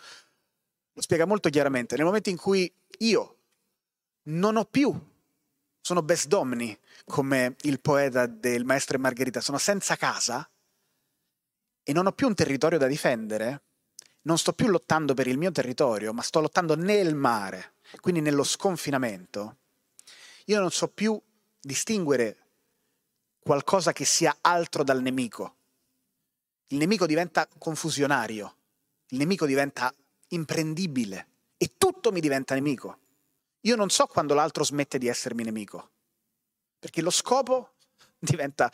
lo spiega molto chiaramente. Nel momento in cui io non ho più, sono besdomni, come il poeta del Maestro e Margherita, sono senza casa e non ho più un territorio da difendere, non sto più lottando per il mio territorio, ma sto lottando nel mare, quindi nello sconfinamento, io non so più distinguere qualcosa che sia altro dal nemico. Il nemico diventa confusionario, il nemico diventa imprendibile e tutto mi diventa nemico. Io non so quando l'altro smette di essermi nemico, perché lo scopo diventa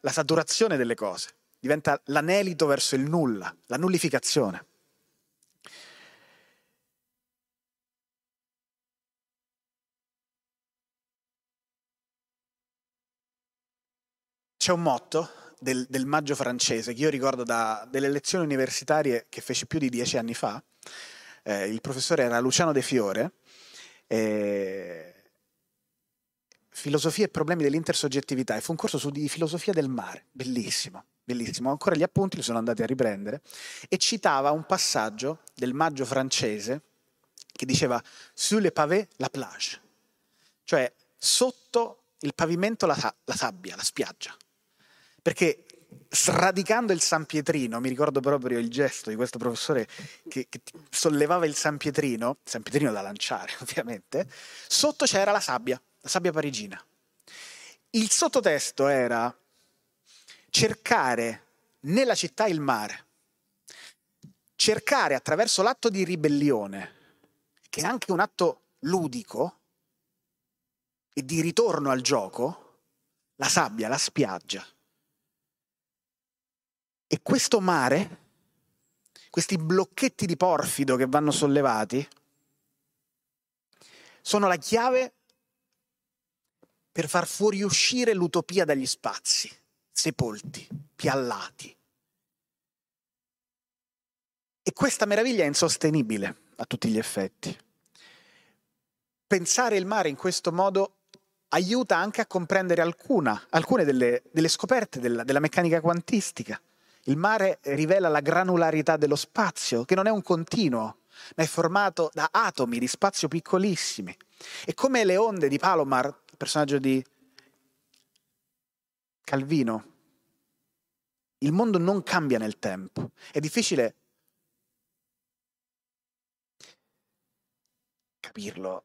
la saturazione delle cose, diventa l'anelito verso il nulla, la nullificazione. C'è un motto del, del, maggio francese, che io ricordo da delle lezioni universitarie che feci più di dieci anni fa. Eh, il professore era Luciano De Fiore. Eh, filosofia e problemi dell'intersoggettività e fu un corso su di filosofia del mare, bellissimo, bellissimo. Ancora gli appunti li sono andati a riprendere e citava un passaggio del maggio francese che diceva Sur le pavé la plage, cioè sotto il pavimento la, la sabbia, la spiaggia. Perché sradicando il San Pietrino, mi ricordo proprio il gesto di questo professore che, che sollevava il San Pietrino, San Pietrino da lanciare ovviamente, sotto c'era la sabbia, la sabbia parigina. Il sottotesto era cercare nella città il mare, cercare attraverso l'atto di ribellione, che è anche un atto ludico e di ritorno al gioco, la sabbia, la spiaggia e questo mare, questi blocchetti di porfido che vanno sollevati, sono la chiave per far fuoriuscire l'utopia dagli spazi, sepolti, piallati. E questa meraviglia è insostenibile a tutti gli effetti. Pensare il mare in questo modo aiuta anche a comprendere alcuna, alcune delle, delle scoperte della, della meccanica quantistica. Il mare rivela la granularità dello spazio, che non è un continuo, ma è formato da atomi di spazio piccolissimi. E come le onde di Palomar, personaggio di Calvino, il mondo non cambia nel tempo. È difficile capirlo,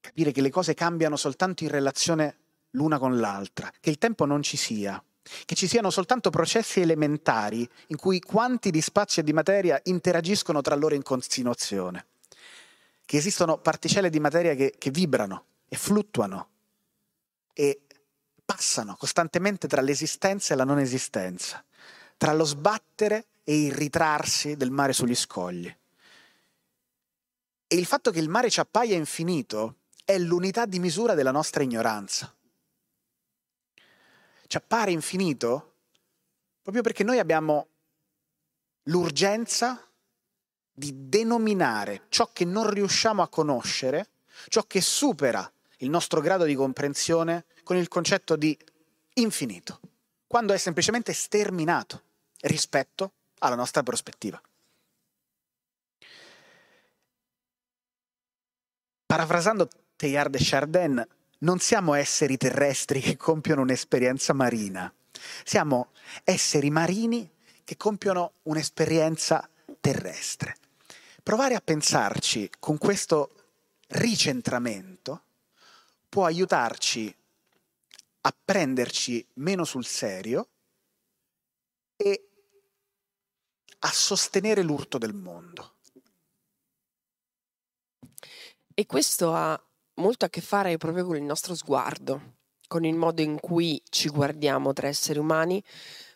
capire che le cose cambiano soltanto in relazione l'una con l'altra, che il tempo non ci sia che ci siano soltanto processi elementari in cui quanti di spazio e di materia interagiscono tra loro in continuazione, che esistono particelle di materia che, che vibrano e fluttuano e passano costantemente tra l'esistenza e la non esistenza, tra lo sbattere e il ritrarsi del mare sugli scogli. E il fatto che il mare ci appaia infinito è l'unità di misura della nostra ignoranza. Ci appare infinito proprio perché noi abbiamo l'urgenza di denominare ciò che non riusciamo a conoscere, ciò che supera il nostro grado di comprensione con il concetto di infinito, quando è semplicemente sterminato rispetto alla nostra prospettiva. Parafrasando Teilhard de Chardin, non siamo esseri terrestri che compiono un'esperienza marina, siamo esseri marini che compiono un'esperienza terrestre. Provare a pensarci con questo ricentramento può aiutarci a prenderci meno sul serio e a sostenere l'urto del mondo. E questo ha molto a che fare proprio con il nostro sguardo, con il modo in cui ci guardiamo tra esseri umani,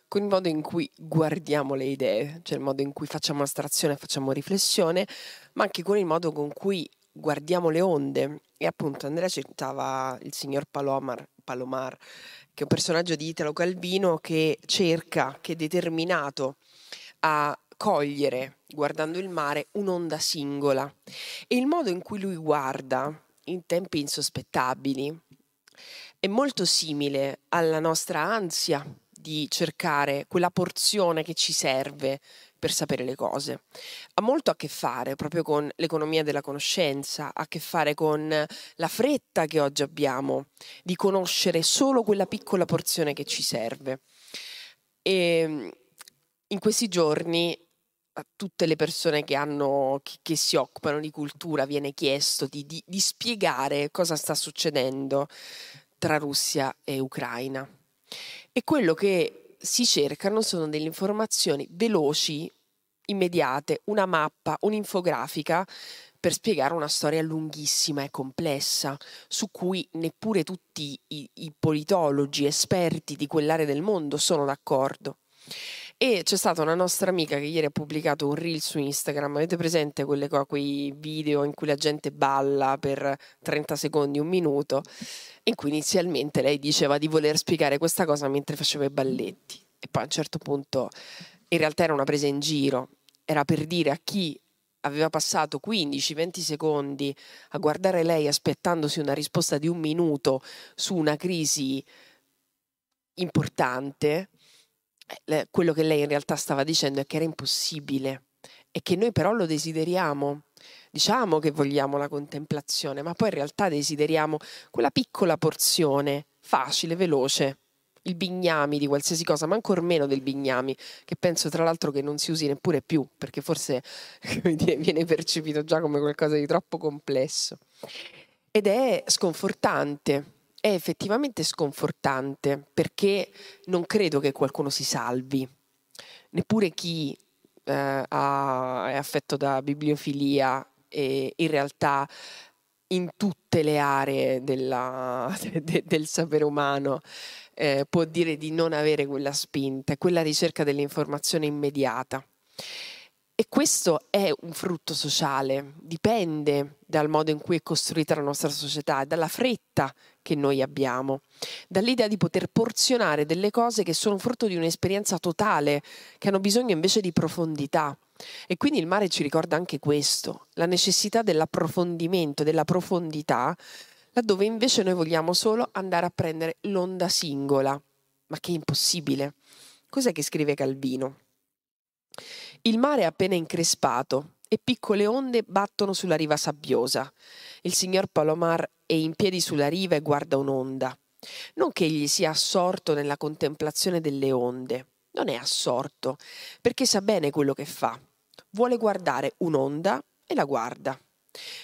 con il modo in cui guardiamo le idee, cioè il modo in cui facciamo astrazione, facciamo riflessione, ma anche con il modo con cui guardiamo le onde. E appunto Andrea citava il signor Palomar, Palomar che è un personaggio di Italo Calvino che cerca, che è determinato a cogliere, guardando il mare, un'onda singola. E il modo in cui lui guarda, in tempi insospettabili, è molto simile alla nostra ansia di cercare quella porzione che ci serve per sapere le cose. Ha molto a che fare proprio con l'economia della conoscenza, ha a che fare con la fretta che oggi abbiamo di conoscere solo quella piccola porzione che ci serve. E in questi giorni a tutte le persone che, hanno, che, che, si occupano di cultura viene chiesto di, di, di spiegare cosa sta succedendo tra Russia e Ucraina. E quello che si cercano sono delle informazioni veloci, immediate, una mappa, un'infografica per spiegare una storia lunghissima e complessa, su cui neppure tutti i, i politologi esperti di quell'area del mondo sono d'accordo. E c'è stata una nostra amica che ieri ha pubblicato un reel su Instagram. Avete presente quelle, quei video in cui la gente balla per 30 secondi, un minuto? In cui inizialmente lei diceva di voler spiegare questa cosa mentre faceva i balletti. E poi a un certo punto, in realtà era una presa in giro. Era per dire a chi aveva passato 15-20 secondi a guardare lei aspettandosi una risposta di un minuto su una crisi importante quello che lei in realtà stava dicendo è che era impossibile e che noi però lo desideriamo. Diciamo che vogliamo la contemplazione, ma poi in realtà desideriamo quella piccola porzione, facile, veloce, il bignami di qualsiasi cosa, ma ancor meno del bignami, che penso tra l'altro che non si usi neppure più, perché forse viene percepito già come qualcosa di troppo complesso. Ed è sconfortante è effettivamente sconfortante perché non credo che qualcuno si salvi, neppure chi eh, ha, è affetto da bibliofilia e in realtà in tutte le aree della, de, del sapere umano eh, può dire di non avere quella spinta, quella ricerca dell'informazione immediata. E questo è un frutto sociale, dipende dal modo in cui è costruita la nostra società, dalla fretta che noi abbiamo, dall'idea di poter porzionare delle cose che sono frutto di un'esperienza totale, che hanno bisogno invece di profondità. E quindi il mare ci ricorda anche questo, la necessità dell'approfondimento, della profondità, laddove invece noi vogliamo solo andare a prendere l'onda singola, ma che impossibile. Cos'è che scrive Calvino? Il mare è appena increspato e piccole onde battono sulla riva sabbiosa. Il signor Palomar è in piedi sulla riva e guarda un'onda. Non che egli sia assorto nella contemplazione delle onde, non è assorto, perché sa bene quello che fa. Vuole guardare un'onda e la guarda.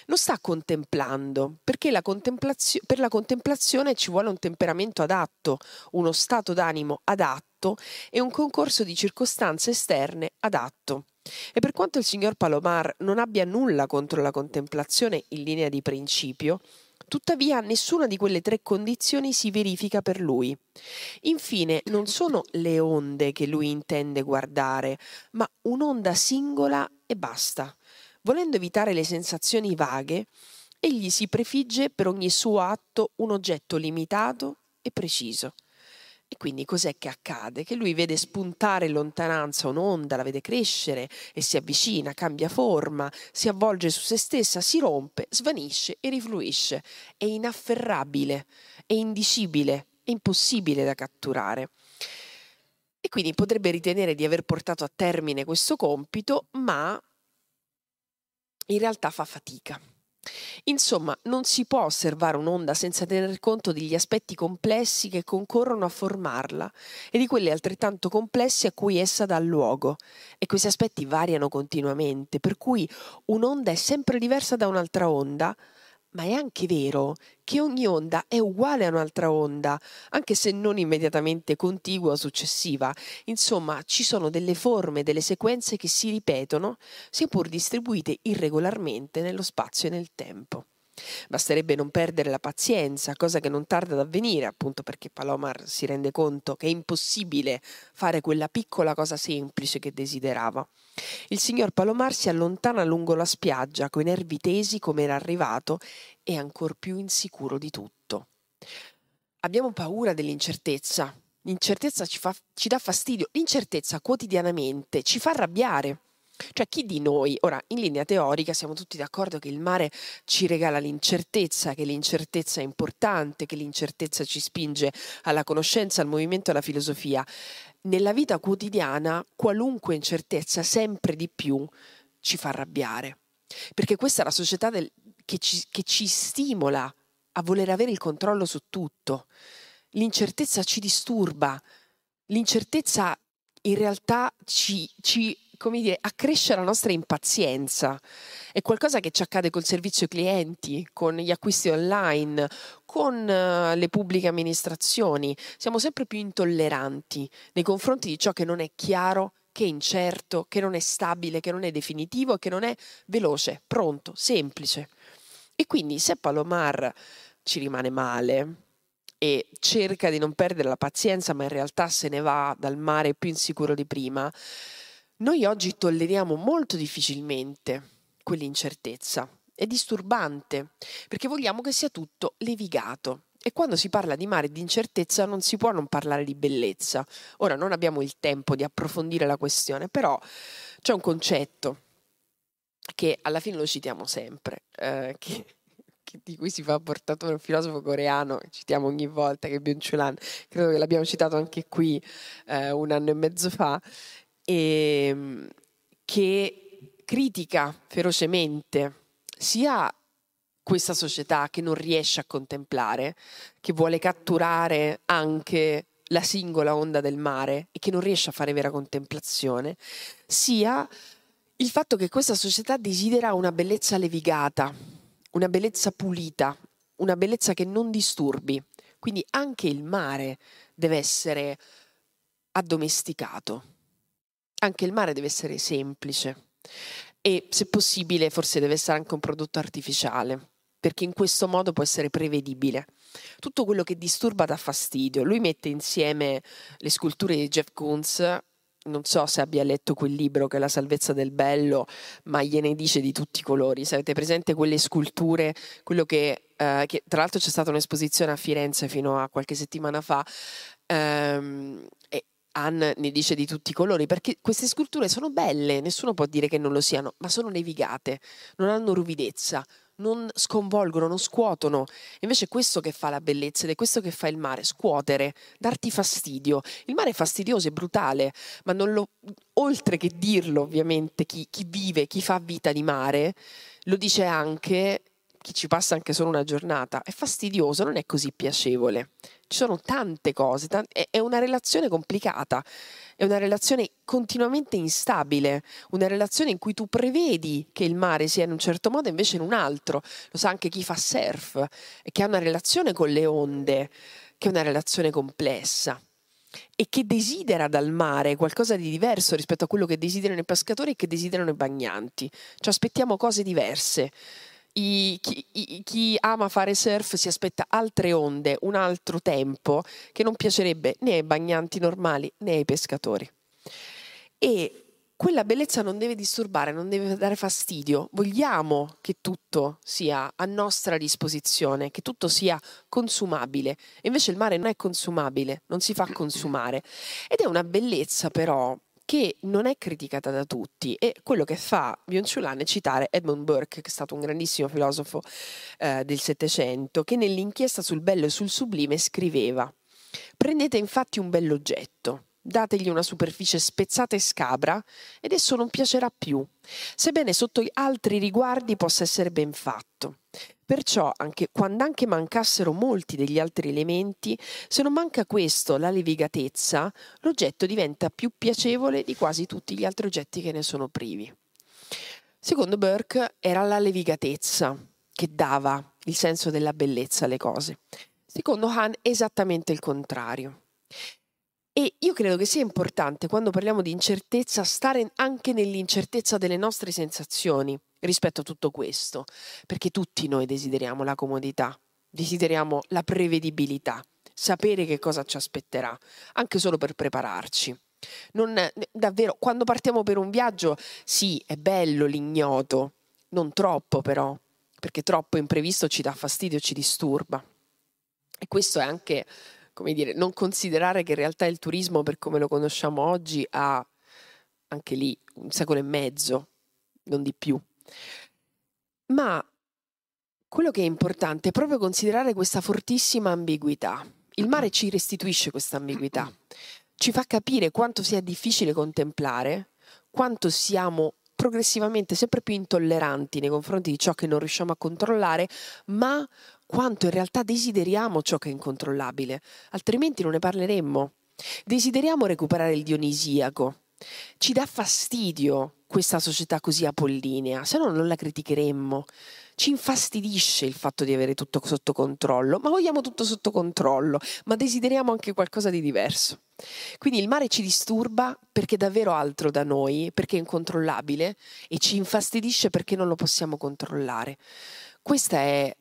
Non sta contemplando, perché la contemplazio- per la contemplazione ci vuole un temperamento adatto, uno stato d'animo adatto e un concorso di circostanze esterne adatto. E per quanto il signor Palomar non abbia nulla contro la contemplazione in linea di principio, Tuttavia nessuna di quelle tre condizioni si verifica per lui. Infine, non sono le onde che lui intende guardare, ma un'onda singola e basta. Volendo evitare le sensazioni vaghe, egli si prefigge per ogni suo atto un oggetto limitato e preciso. E quindi cos'è che accade? Che lui vede spuntare in lontananza un'onda, la vede crescere e si avvicina, cambia forma, si avvolge su se stessa, si rompe, svanisce e rifluisce. È inafferrabile, è indicibile, è impossibile da catturare. E quindi potrebbe ritenere di aver portato a termine questo compito, ma in realtà fa fatica. Insomma, non si può osservare un'onda senza tener conto degli aspetti complessi che concorrono a formarla e di quelli altrettanto complessi a cui essa dà luogo. E questi aspetti variano continuamente, per cui un'onda è sempre diversa da un'altra onda, ma è anche vero che ogni onda è uguale a un'altra onda, anche se non immediatamente contigua o successiva. Insomma, ci sono delle forme, delle sequenze che si ripetono, sia pur distribuite irregolarmente nello spazio e nel tempo. Basterebbe non perdere la pazienza, cosa che non tarda ad avvenire, appunto perché Palomar si rende conto che è impossibile fare quella piccola cosa semplice che desiderava. Il signor Palomar si allontana lungo la spiaggia, coi nervi tesi come era arrivato e ancor più insicuro di tutto. Abbiamo paura dell'incertezza. L'incertezza ci, fa, ci dà fastidio, l'incertezza quotidianamente ci fa arrabbiare. Cioè chi di noi, ora in linea teorica siamo tutti d'accordo che il mare ci regala l'incertezza, che l'incertezza è importante, che l'incertezza ci spinge alla conoscenza, al movimento, alla filosofia. Nella vita quotidiana qualunque incertezza sempre di più ci fa arrabbiare, perché questa è la società del, che, ci, che ci stimola a voler avere il controllo su tutto. L'incertezza ci disturba, l'incertezza in realtà ci, ci come dire, accresce la nostra impazienza. È qualcosa che ci accade col servizio clienti, con gli acquisti online, con uh, le pubbliche amministrazioni. Siamo sempre più intolleranti nei confronti di ciò che non è chiaro, che è incerto, che non è stabile, che non è definitivo che non è veloce, pronto, semplice. E quindi se Palomar ci rimane male, e cerca di non perdere la pazienza, ma in realtà se ne va dal mare più insicuro di prima, noi oggi tolleriamo molto difficilmente quell'incertezza. È disturbante perché vogliamo che sia tutto levigato. E quando si parla di mare e di incertezza non si può non parlare di bellezza. Ora non abbiamo il tempo di approfondire la questione, però c'è un concetto che alla fine lo citiamo sempre, eh, che, che, di cui si fa portatore un filosofo coreano, citiamo ogni volta che è Byung-Chul credo che l'abbiamo citato anche qui eh, un anno e mezzo fa, ehm, che critica ferocemente sia questa società che non riesce a contemplare, che vuole catturare anche la singola onda del mare e che non riesce a fare vera contemplazione, sia il fatto che questa società desidera una bellezza levigata, una bellezza pulita, una bellezza che non disturbi. Quindi anche il mare deve essere addomesticato anche il mare deve essere semplice e se possibile forse deve essere anche un prodotto artificiale perché in questo modo può essere prevedibile. Tutto quello che disturba dà fastidio. Lui mette insieme le sculture di Jeff Koons, non so se abbia letto quel libro che è La salvezza del bello, ma gliene dice di tutti i colori. Se avete presente quelle sculture, quello che, eh, che tra l'altro c'è stata un'esposizione a Firenze fino a qualche settimana fa, ehm, Anne ne dice di tutti i colori, perché queste sculture sono belle, nessuno può dire che non lo siano, ma sono nevigate, non hanno ruvidezza, non sconvolgono, non scuotono. Invece è questo che fa la bellezza ed è questo che fa il mare, scuotere, darti fastidio. Il mare è fastidioso, è brutale, ma lo, oltre che dirlo ovviamente chi, chi vive, chi fa vita di mare, lo dice anche chi ci passa anche solo una giornata, è fastidioso, non è così piacevole. Ci sono tante cose, t- è una relazione complicata, è una relazione continuamente instabile, una relazione in cui tu prevedi che il mare sia in un certo modo e invece in un altro. Lo sa anche chi fa surf e che ha una relazione con le onde, che è una relazione complessa. e che desidera dal mare qualcosa di diverso rispetto a quello che desiderano i pescatori e che desiderano i bagnanti. Ci aspettiamo cose diverse. I, chi, i, chi, ama fare surf si aspetta altre onde, un altro tempo che non piacerebbe né ai bagnanti normali né ai pescatori. E quella bellezza non deve disturbare, non deve dare fastidio. Vogliamo che tutto sia a nostra disposizione, che tutto sia consumabile. Invece il mare non è consumabile, non si fa consumare. Ed è una bellezza però che non è criticata da tutti e quello che fa Byung-Chul è citare Edmund Burke, che è stato un grandissimo filosofo eh, del Settecento, che nell'inchiesta sul bello e sul sublime scriveva Prendete infatti un bell'oggetto, dategli una superficie spezzata e scabra ed esso non piacerà più, sebbene sotto altri riguardi possa essere ben fatto. Perciò, anche, quando anche mancassero molti degli altri elementi, se non manca questo, la levigatezza, l'oggetto diventa più piacevole di quasi tutti gli altri oggetti che ne sono privi. Secondo Burke era la levigatezza che dava il senso della bellezza alle cose. Secondo Han esattamente il contrario. E io credo che sia importante quando parliamo di incertezza stare anche nell'incertezza delle nostre sensazioni rispetto a tutto questo, perché tutti noi desideriamo la comodità, desideriamo la prevedibilità, sapere che cosa ci aspetterà, anche solo per prepararci. Non, davvero, quando partiamo per un viaggio, sì, è bello l'ignoto, non troppo però, perché troppo imprevisto ci dà fastidio, ci disturba. E questo è anche come dire, non considerare che in realtà il turismo per come lo conosciamo oggi ha anche lì un secolo e mezzo, non di più. Ma quello che è importante è proprio considerare questa fortissima ambiguità. Il mare ci restituisce questa ambiguità, ci fa capire quanto sia difficile contemplare, quanto siamo progressivamente sempre più intolleranti nei confronti di ciò che non riusciamo a controllare, ma quanto in realtà desideriamo ciò che è incontrollabile, altrimenti non ne parleremmo. Desideriamo recuperare il dionisiaco. Ci dà fastidio questa società così apollinea, se no non la criticheremmo. Ci infastidisce il fatto di avere tutto sotto controllo, ma vogliamo tutto sotto controllo, ma desideriamo anche qualcosa di diverso. Quindi il mare ci disturba perché è davvero altro da noi, perché è incontrollabile e ci infastidisce perché non lo possiamo controllare. Questa è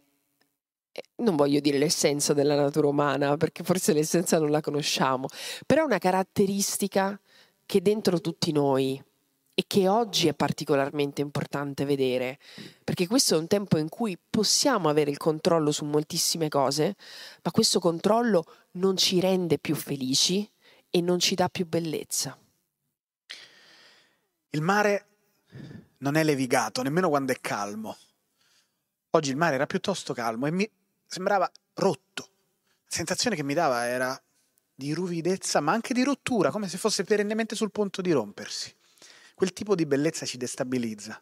non voglio dire l'essenza della natura umana, perché forse l'essenza non la conosciamo, però è una caratteristica che dentro tutti noi e che oggi è particolarmente importante vedere, perché questo è un tempo in cui possiamo avere il controllo su moltissime cose, ma questo controllo non ci rende più felici e non ci dà più bellezza. Il mare non è levigato, nemmeno quando è calmo. Oggi il mare era piuttosto calmo e mi, sembrava rotto. La sensazione che mi dava era di ruvidezza, ma anche di rottura, come se fosse perennemente sul punto di rompersi. Quel tipo di bellezza ci destabilizza.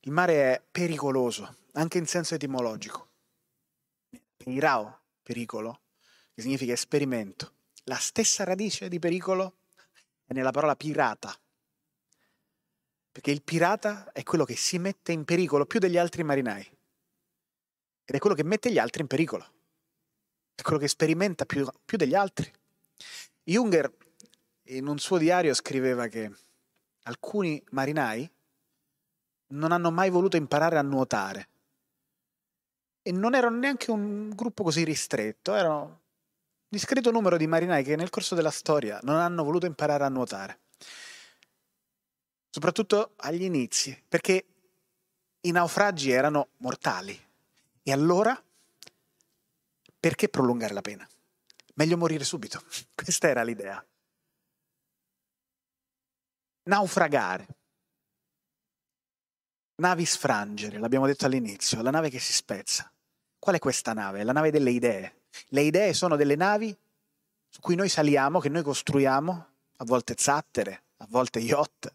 Il mare è pericoloso, anche in senso etimologico. Peirao, pericolo, che significa esperimento. La stessa radice di pericolo è nella parola pirata. Perché il pirata è quello che si mette in pericolo più degli altri marinai ed è quello che mette gli altri in pericolo, è quello che sperimenta più, più degli altri. Junger in un suo diario scriveva che alcuni marinai non hanno mai voluto imparare a nuotare. E non erano neanche un gruppo così ristretto, erano un discreto numero di marinai che nel corso della storia non hanno voluto imparare a nuotare, soprattutto agli inizi, perché i naufragi erano mortali, e allora, perché prolungare la pena? Meglio morire subito. Questa era l'idea. Naufragare. Navi sfrangere, l'abbiamo detto all'inizio, la nave che si spezza. Qual è questa nave? La nave delle idee. Le idee sono delle navi su cui noi saliamo, che noi costruiamo, a volte zattere, a volte yacht,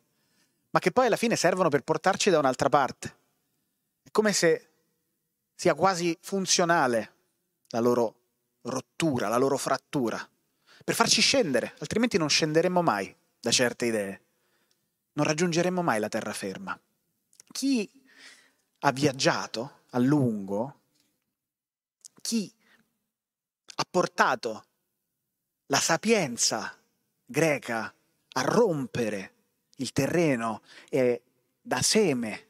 ma che poi alla fine servono per portarci da un'altra parte. È come se sia quasi funzionale la loro rottura, la loro frattura, per farci scendere, altrimenti non scenderemmo mai da certe idee, non raggiungeremmo mai la terraferma. Chi ha viaggiato a lungo, chi ha portato la sapienza greca a rompere il terreno e da seme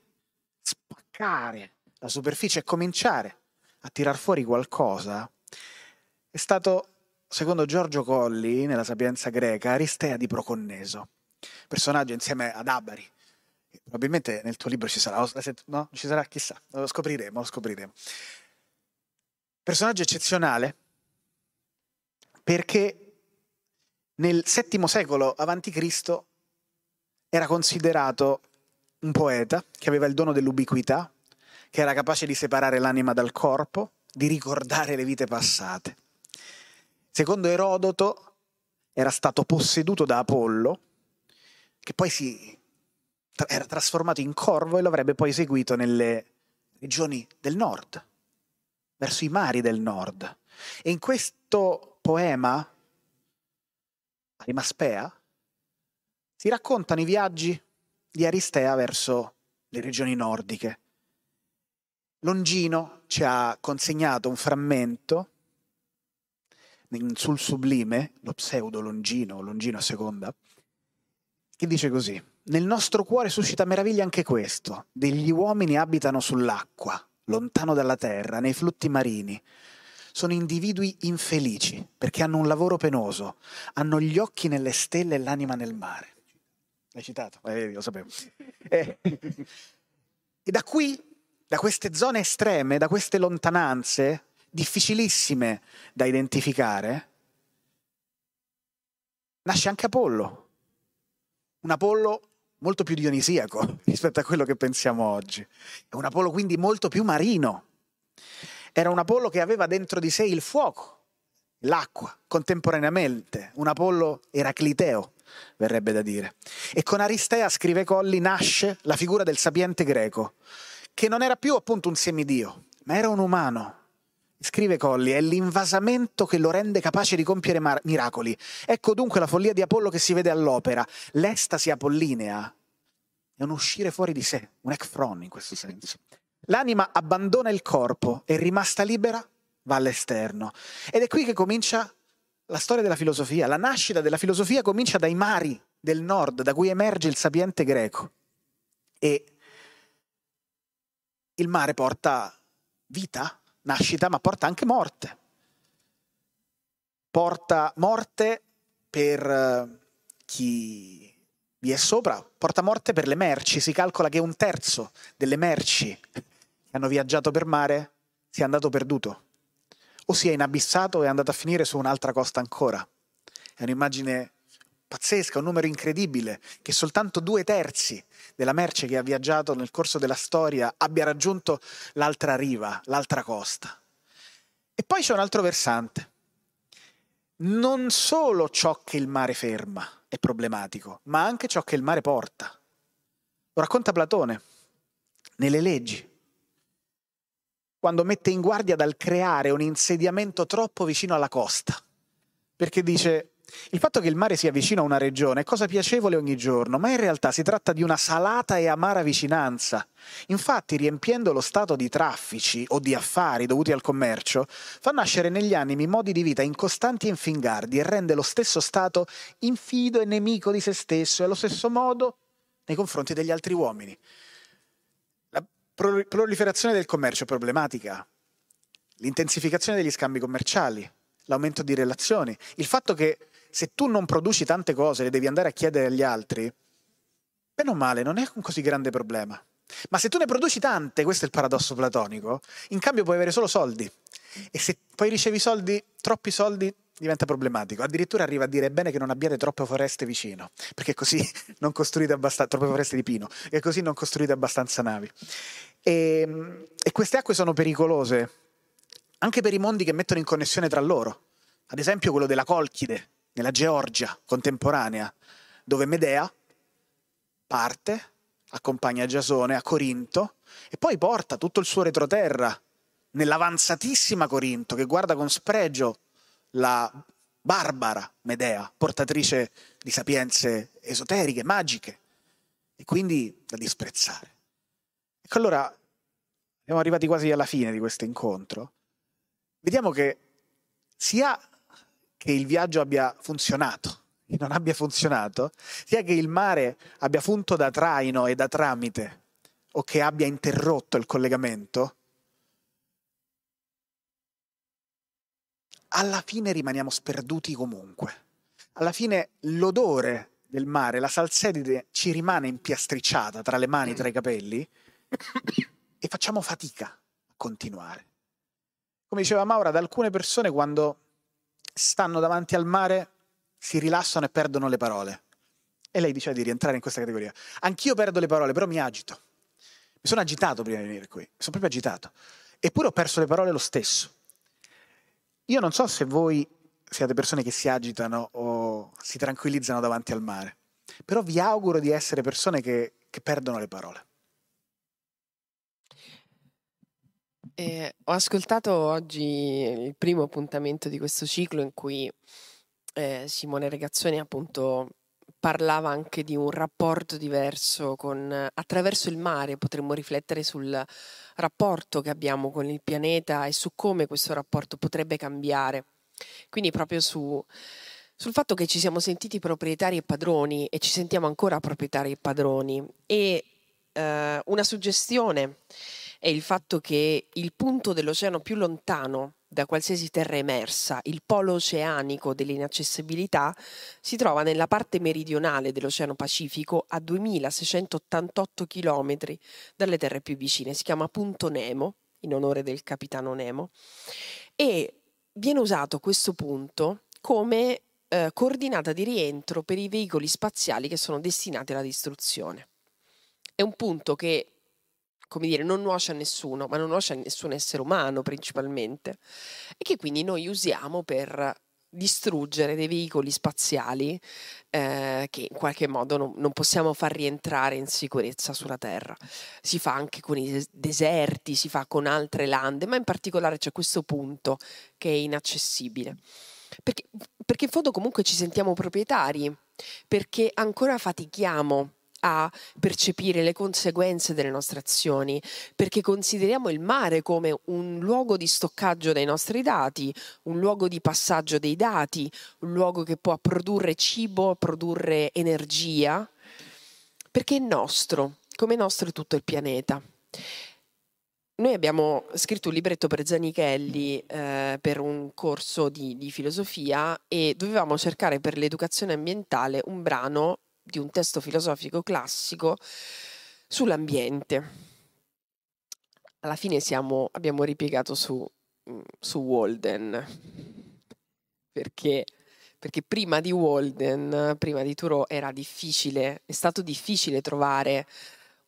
spaccare la superficie e cominciare a tirar fuori qualcosa, è stato, secondo Giorgio Colli, nella sapienza greca, Aristea di Proconneso, personaggio insieme ad Abari. Probabilmente nel tuo libro ci sarà, no? Ci sarà, chissà, lo scopriremo, lo scopriremo. Personaggio eccezionale perché nel VII secolo a.C. era considerato un poeta che aveva il dono dell'ubiquità, che era capace di separare l'anima dal corpo, di ricordare le vite passate. Secondo Erodoto era stato posseduto da Apollo, che poi si era trasformato in corvo e lo avrebbe poi seguito nelle regioni del nord, verso i mari del nord. E in questo poema Arimaspea, si raccontano i viaggi di Aristea verso le regioni nordiche. Longino ci ha consegnato un frammento sul sublime, lo pseudo Longino, Longino a seconda, che dice così: Nel nostro cuore suscita meraviglia anche questo: degli uomini abitano sull'acqua, lontano dalla terra, nei flutti marini sono individui infelici perché hanno un lavoro penoso, hanno gli occhi nelle stelle e l'anima nel mare. L'hai citato? Eh, lo sapevo. Eh. E da qui, da queste zone estreme, da queste lontananze, difficilissime da identificare, nasce anche Apollo. Un Apollo molto più dionisiaco rispetto a quello che pensiamo oggi. È un Apollo quindi molto più marino. Era un Apollo che aveva dentro di sé il fuoco, l'acqua, contemporaneamente, un Apollo eracliteo, verrebbe da dire. E con Aristea, scrive Colli, nasce la figura del sapiente greco, che non era più appunto un semidio, ma era un umano. Scrive Colli, è l'invasamento che lo rende capace di compiere mar- miracoli. Ecco dunque la follia di Apollo che si vede all'opera. L'estasi apollinea è un uscire fuori di sé, un ekfron in questo senso. L'anima abbandona il corpo e rimasta libera va all'esterno. Ed è qui che comincia la storia della filosofia. La nascita della filosofia comincia dai mari del nord, da cui emerge il sapiente greco. E il mare porta vita, nascita, ma porta anche morte. Porta morte per eh, chi vi è sopra, porta morte per le merci. Si calcola che un terzo delle merci hanno viaggiato per mare sia andato perduto o si è inabissato e è andato a finire su un'altra costa ancora. È un'immagine pazzesca, un numero incredibile, che soltanto due terzi della merce che ha viaggiato nel corso della storia abbia raggiunto l'altra riva, l'altra costa. E poi c'è un altro versante. Non solo ciò che il mare ferma è problematico, ma anche ciò che il mare porta. Lo racconta Platone nelle leggi quando mette in guardia dal creare un insediamento troppo vicino alla costa. Perché dice, il fatto che il mare sia vicino a una regione è cosa piacevole ogni giorno, ma in realtà si tratta di una salata e amara vicinanza. Infatti, riempiendo lo stato di traffici o di affari dovuti al commercio, fa nascere negli animi modi di vita incostanti e infingardi e rende lo stesso stato infido e nemico di se stesso e allo stesso modo nei confronti degli altri uomini proliferazione del commercio problematica, l'intensificazione degli scambi commerciali, l'aumento di relazioni, il fatto che se tu non produci tante cose le devi andare a chiedere agli altri, bene o male, non è un così grande problema. Ma se tu ne produci tante, questo è il paradosso platonico, in cambio puoi avere solo soldi. E se poi ricevi soldi, troppi soldi, diventa problematico. Addirittura arriva a dire bene che non abbiate troppe foreste vicino, perché così non costruite abbastanza, troppe foreste di pino, e così non costruite abbastanza navi. E, ehm, e queste acque sono pericolose anche per i mondi che mettono in connessione tra loro. Ad esempio quello della Colchide, nella Georgia contemporanea, dove Medea parte, accompagna Giasone a Corinto e poi porta tutto il suo retroterra nell'avanzatissima Corinto che guarda con spregio la barbara Medea, portatrice di sapienze esoteriche, magiche, e quindi da disprezzare. Ecco allora, siamo arrivati quasi alla fine di questo incontro. Vediamo che sia che il viaggio abbia funzionato, che non abbia funzionato, sia che il mare abbia funto da traino e da tramite o che abbia interrotto il collegamento, alla fine rimaniamo sperduti comunque. Alla fine l'odore del mare, la salsedine ci rimane impiastricciata tra le mani, tra i capelli e facciamo fatica a continuare. Come diceva Maura, da alcune persone quando stanno davanti al mare si rilassano e perdono le parole. E lei diceva di rientrare in questa categoria. Anch'io perdo le parole, però mi agito. Mi sono agitato prima di venire qui, mi sono proprio agitato. Eppure ho perso le parole lo stesso. Io non so se voi siate persone che si agitano o si tranquillizzano davanti al mare, però vi auguro di essere persone che, che perdono le parole. Eh, ho ascoltato oggi il primo appuntamento di questo ciclo in cui eh, Simone Regazzoni appunto parlava anche di un rapporto diverso con attraverso il mare potremmo riflettere sul rapporto che abbiamo con il pianeta e su come questo rapporto potrebbe cambiare. Quindi proprio su, sul fatto che ci siamo sentiti proprietari e padroni e ci sentiamo ancora proprietari e padroni e eh, una suggestione è il fatto che il punto dell'oceano più lontano da qualsiasi terra emersa, il polo oceanico dell'inaccessibilità, si trova nella parte meridionale dell'Oceano Pacifico a 2688 km dalle terre più vicine. Si chiama Punto Nemo, in onore del capitano Nemo, e viene usato questo punto come eh, coordinata di rientro per i veicoli spaziali che sono destinati alla distruzione. È un punto che come dire, non nuoce a nessuno, ma non nuoce a nessun essere umano principalmente, e che quindi noi usiamo per distruggere dei veicoli spaziali eh, che in qualche modo non, non, possiamo far rientrare in sicurezza sulla Terra. Si fa anche con i deserti, si fa con altre lande, ma in particolare c'è questo punto che è inaccessibile. Perché, perché in fondo comunque ci sentiamo proprietari, perché ancora fatichiamo a percepire le conseguenze delle nostre azioni, perché consideriamo il mare come un luogo di stoccaggio dei nostri dati, un luogo di passaggio dei dati, un luogo che può produrre cibo, produrre energia, perché è nostro, come nostro è tutto il pianeta. Noi abbiamo scritto un libretto per Zanichelli eh, per un corso di, di, filosofia e dovevamo cercare per l'educazione ambientale un brano di un testo filosofico classico sull'ambiente. Alla fine siamo, abbiamo ripiegato su, mm, su Walden, perché, perché prima di Walden, prima di Thoreau, era difficile, è stato difficile trovare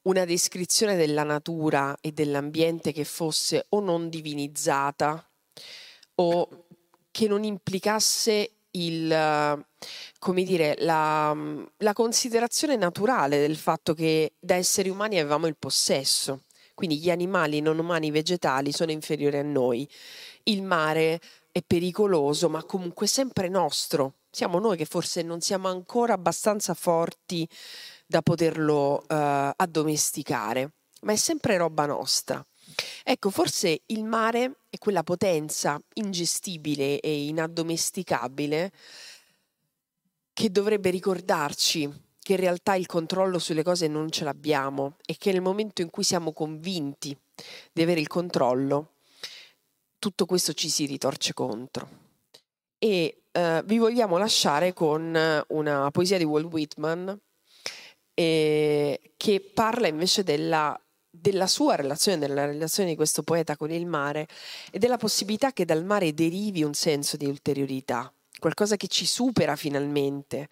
una descrizione della natura e dell'ambiente che fosse o non divinizzata o che non implicasse il, come dire, la, la considerazione naturale del fatto che da esseri umani avevamo il possesso. Quindi gli animali non umani vegetali sono inferiori a noi. Il mare è pericoloso, ma comunque sempre nostro. Siamo noi che forse non siamo ancora abbastanza forti da poterlo uh, addomesticare, ma è sempre roba nostra. Ecco, forse il mare è quella potenza ingestibile e inaddomesticabile che dovrebbe ricordarci che in realtà il controllo sulle cose non ce l'abbiamo e che nel momento in cui siamo convinti di avere il controllo, tutto questo ci si ritorce contro. E eh, vi vogliamo lasciare con una poesia di Walt Whitman eh, che parla invece della della sua relazione, della relazione di questo poeta con il mare e della possibilità che dal mare derivi un senso di ulteriorità, qualcosa che ci supera finalmente.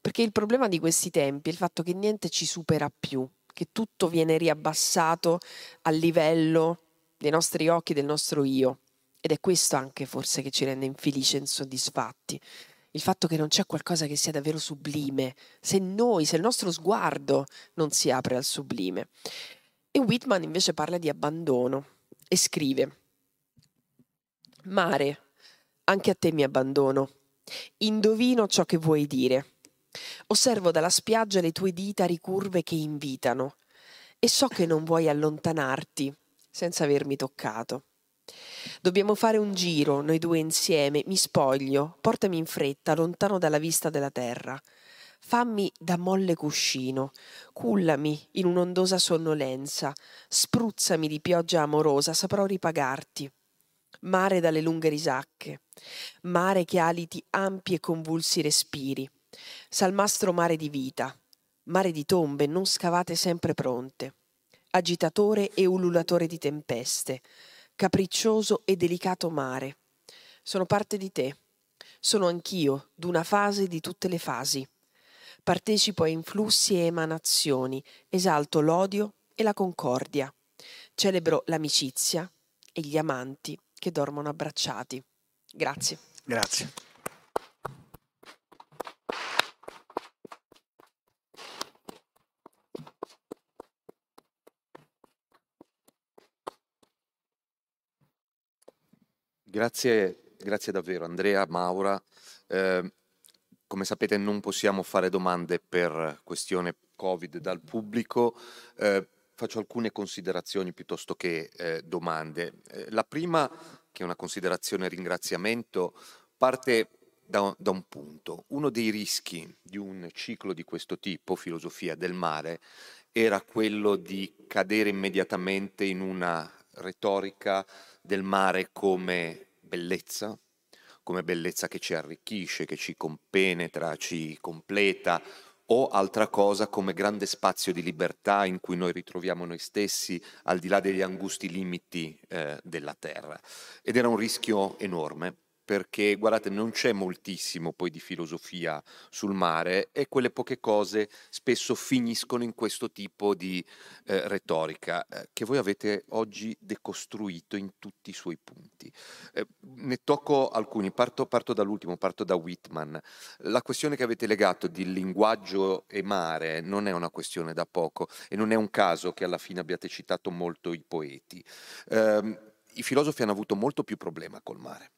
Perché il problema di questi tempi è il fatto che niente ci supera più, che tutto viene riabbassato al livello dei nostri occhi, del nostro io. Ed è questo anche forse che ci rende infelici e insoddisfatti. Il fatto che non c'è qualcosa che sia davvero sublime, se noi, se il nostro sguardo non si apre al sublime. E Whitman invece parla di abbandono e scrive, Mare, anche a te mi abbandono. Indovino ciò che vuoi dire. Osservo dalla spiaggia le tue dita ricurve che invitano e so che non vuoi allontanarti senza avermi toccato. Dobbiamo fare un giro, noi due insieme, mi spoglio, portami in fretta, lontano dalla vista della terra. Fammi da molle cuscino, cullami in un'ondosa sonnolenza, spruzzami di pioggia amorosa, saprò ripagarti. Mare dalle lunghe risacche, mare che aliti ampi e convulsi respiri, salmastro mare di vita, mare di tombe non scavate sempre pronte, agitatore e ululatore di tempeste, capriccioso e delicato mare. Sono parte di te, sono anch'io d'una fase di tutte le fasi. Partecipo a influssi e emanazioni, esalto l'odio e la concordia, celebro l'amicizia e gli amanti che dormono abbracciati. Grazie. Grazie. Grazie, grazie davvero Andrea, Maura. Eh, come sapete non possiamo fare domande per questione Covid dal pubblico. Eh, faccio alcune considerazioni piuttosto che eh, domande. Eh, la prima, che è una considerazione ringraziamento, parte da, da, un punto. Uno dei rischi di un ciclo di questo tipo, filosofia del mare, era quello di cadere immediatamente in una retorica del mare come bellezza, come bellezza che ci arricchisce, che ci compenetra, ci completa, o altra cosa come grande spazio di libertà in cui noi ritroviamo noi stessi al di là degli angusti limiti eh, della terra. Ed era un rischio enorme perché guardate non c'è moltissimo poi di filosofia sul mare e quelle poche cose spesso finiscono in questo tipo di eh, retorica eh, che voi avete oggi decostruito in tutti i suoi punti. Eh, ne tocco alcuni, parto, parto, dall'ultimo, parto da Whitman. La questione che avete legato di linguaggio e mare non è una questione da poco e non è un caso che alla fine abbiate citato molto i poeti. Ehm, I filosofi hanno avuto molto più problema col mare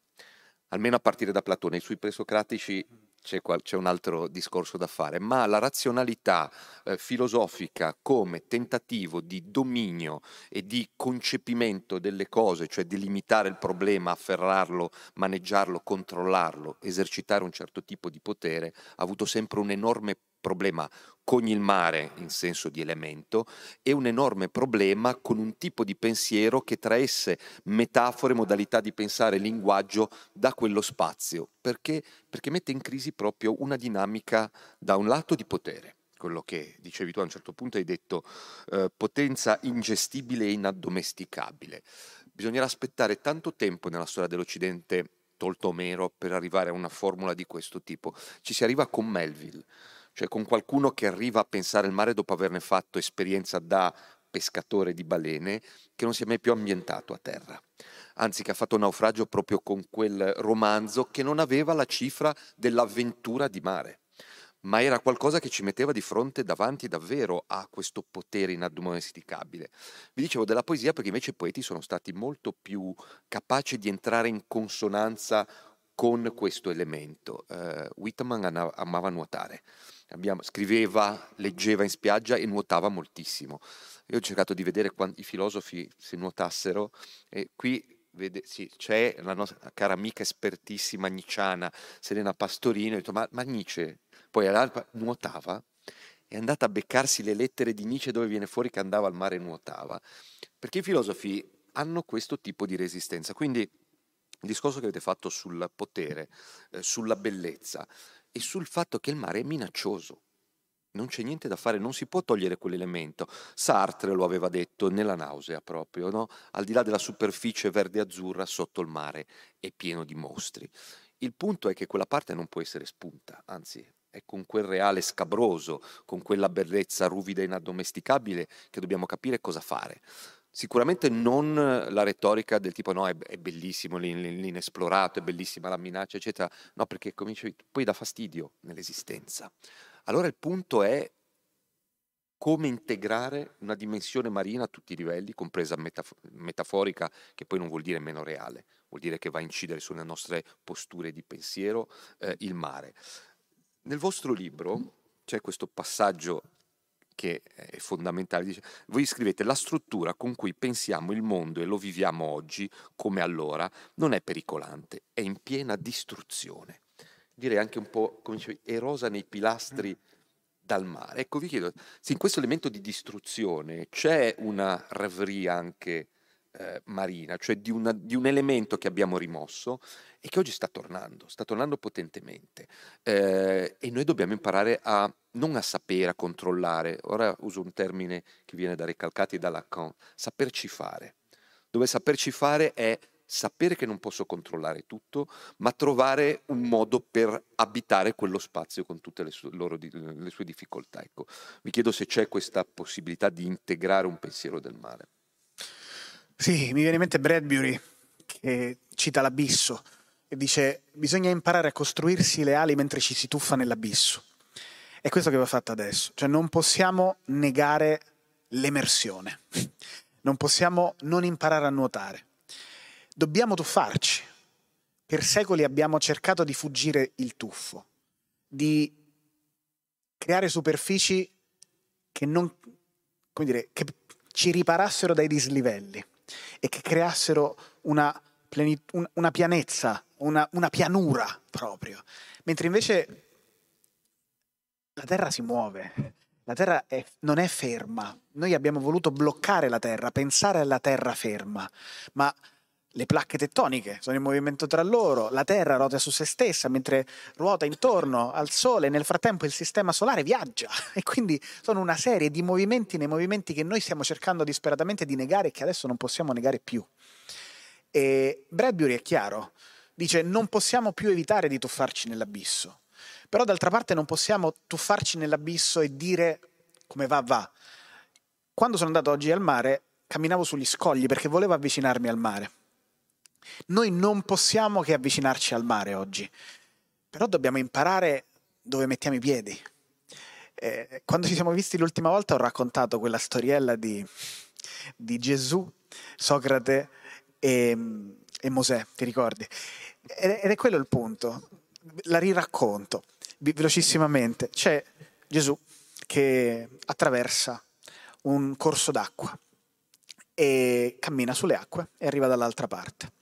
almeno a partire da Platone, sui presocratici c'è, qual- c'è, un altro discorso da fare, ma la razionalità eh, filosofica come tentativo di dominio e di concepimento delle cose, cioè di limitare il problema, afferrarlo, maneggiarlo, controllarlo, esercitare un certo tipo di potere, ha avuto sempre un enorme problema con il mare in senso di elemento e un enorme problema con un tipo di pensiero che traesse metafore, modalità di pensare, linguaggio da quello spazio, perché, perché mette in crisi proprio una dinamica da un lato di potere quello che dicevi tu a un certo punto hai detto eh, potenza ingestibile e inaddomesticabile. Bisognerà aspettare tanto tempo nella storia dell'Occidente, tolto Omero, per arrivare a una formula di questo tipo. Ci si arriva con Melville cioè con qualcuno che arriva a pensare il mare dopo averne fatto esperienza da pescatore di balene, che non si è mai più ambientato a terra. Anzi, che ha fatto naufragio proprio con quel romanzo che non aveva la cifra dell'avventura di mare, ma era qualcosa che ci metteva di fronte davanti davvero a questo potere inaddomesticabile. Vi dicevo della poesia perché invece i poeti sono stati molto più capaci di entrare in consonanza con questo elemento. Uh, Whitman amava nuotare Abbiamo, scriveva, leggeva in spiaggia e nuotava moltissimo. Io ho cercato di vedere quanti filosofi se nuotassero e qui vede, sì, c'è la nostra cara amica espertissima nicciana Serena Pastorino, ho detto ma, ma Nietzsche poi all'alba nuotava è andata a beccarsi le lettere di Nietzsche dove viene fuori che andava al mare e nuotava, perché i filosofi hanno questo tipo di resistenza. Quindi il discorso che avete fatto sul potere, eh, sulla bellezza, e sul fatto che il mare è minaccioso. Non c'è niente da fare, non si può togliere quell'elemento. Sartre lo aveva detto nella nausea proprio, no? al di là della superficie verde-azzurra sotto il mare è pieno di mostri. Il punto è che quella parte non può essere spunta, anzi è con quel reale scabroso, con quella bellezza ruvida e inaddomesticabile che dobbiamo capire cosa fare. Sicuramente non la retorica del tipo no, è, è bellissimo l'inesplorato, è bellissima la minaccia, eccetera. No, perché cominci, poi dà fastidio nell'esistenza. Allora il punto è come integrare una dimensione marina a tutti i livelli, compresa metaf- metaforica, che poi non vuol dire meno reale, vuol dire che va a incidere sulle nostre posture di pensiero, eh, il mare. Nel vostro libro c'è questo passaggio che è fondamentale. Dice, voi scrivete la struttura con cui pensiamo il mondo e lo viviamo oggi come allora non è pericolante, è in piena distruzione. Direi anche un po', come dicevi, erosa nei pilastri dal mare. Ecco, vi chiedo, se in questo elemento di distruzione c'è una reverie anche eh, marina, cioè di, una, di, un elemento che abbiamo rimosso e che oggi sta tornando, sta tornando potentemente. Eh, e noi dobbiamo imparare a non a sapere, a controllare, ora uso un termine che viene da Recalcati e da Lacan, saperci fare. Dove saperci fare è sapere che non posso controllare tutto, ma trovare un modo per abitare quello spazio con tutte le sue, loro, le sue difficoltà. Ecco, vi chiedo se c'è questa possibilità di integrare un pensiero del male. Sì, mi viene in mente Bradbury che cita l'abisso e dice bisogna imparare a costruirsi le ali mentre ci si tuffa nell'abisso. È questo che va fatto adesso, cioè non possiamo negare l'emersione, non possiamo non imparare a nuotare, dobbiamo tuffarci. Per secoli abbiamo cercato di fuggire il tuffo, di creare superfici che, non, dire, che ci riparassero dai dislivelli e che creassero una, plenit- una pianezza, una, una pianura proprio. Mentre invece la Terra si muove, la Terra è, non è ferma. Noi abbiamo voluto bloccare la Terra, pensare alla Terra ferma, ma le placche tettoniche sono in movimento tra loro, la Terra ruota su se stessa mentre ruota intorno al Sole, nel frattempo il sistema solare viaggia e quindi sono una serie di movimenti nei movimenti che noi stiamo cercando disperatamente di negare e che adesso non possiamo negare più. E Bradbury è chiaro, dice non possiamo più evitare di tuffarci nell'abisso, però d'altra parte non possiamo tuffarci nell'abisso e dire come va va. Quando sono andato oggi al mare camminavo sugli scogli perché volevo avvicinarmi al mare noi non possiamo che avvicinarci al mare oggi, però dobbiamo imparare dove mettiamo i piedi. Eh, quando ci siamo visti l'ultima volta ho raccontato quella storiella di, di Gesù, Socrate e, e, Mosè, ti ricordi? Ed, è quello il punto, la riracconto velocissimamente. C'è Gesù che attraversa un corso d'acqua e cammina sulle acque e arriva dall'altra parte.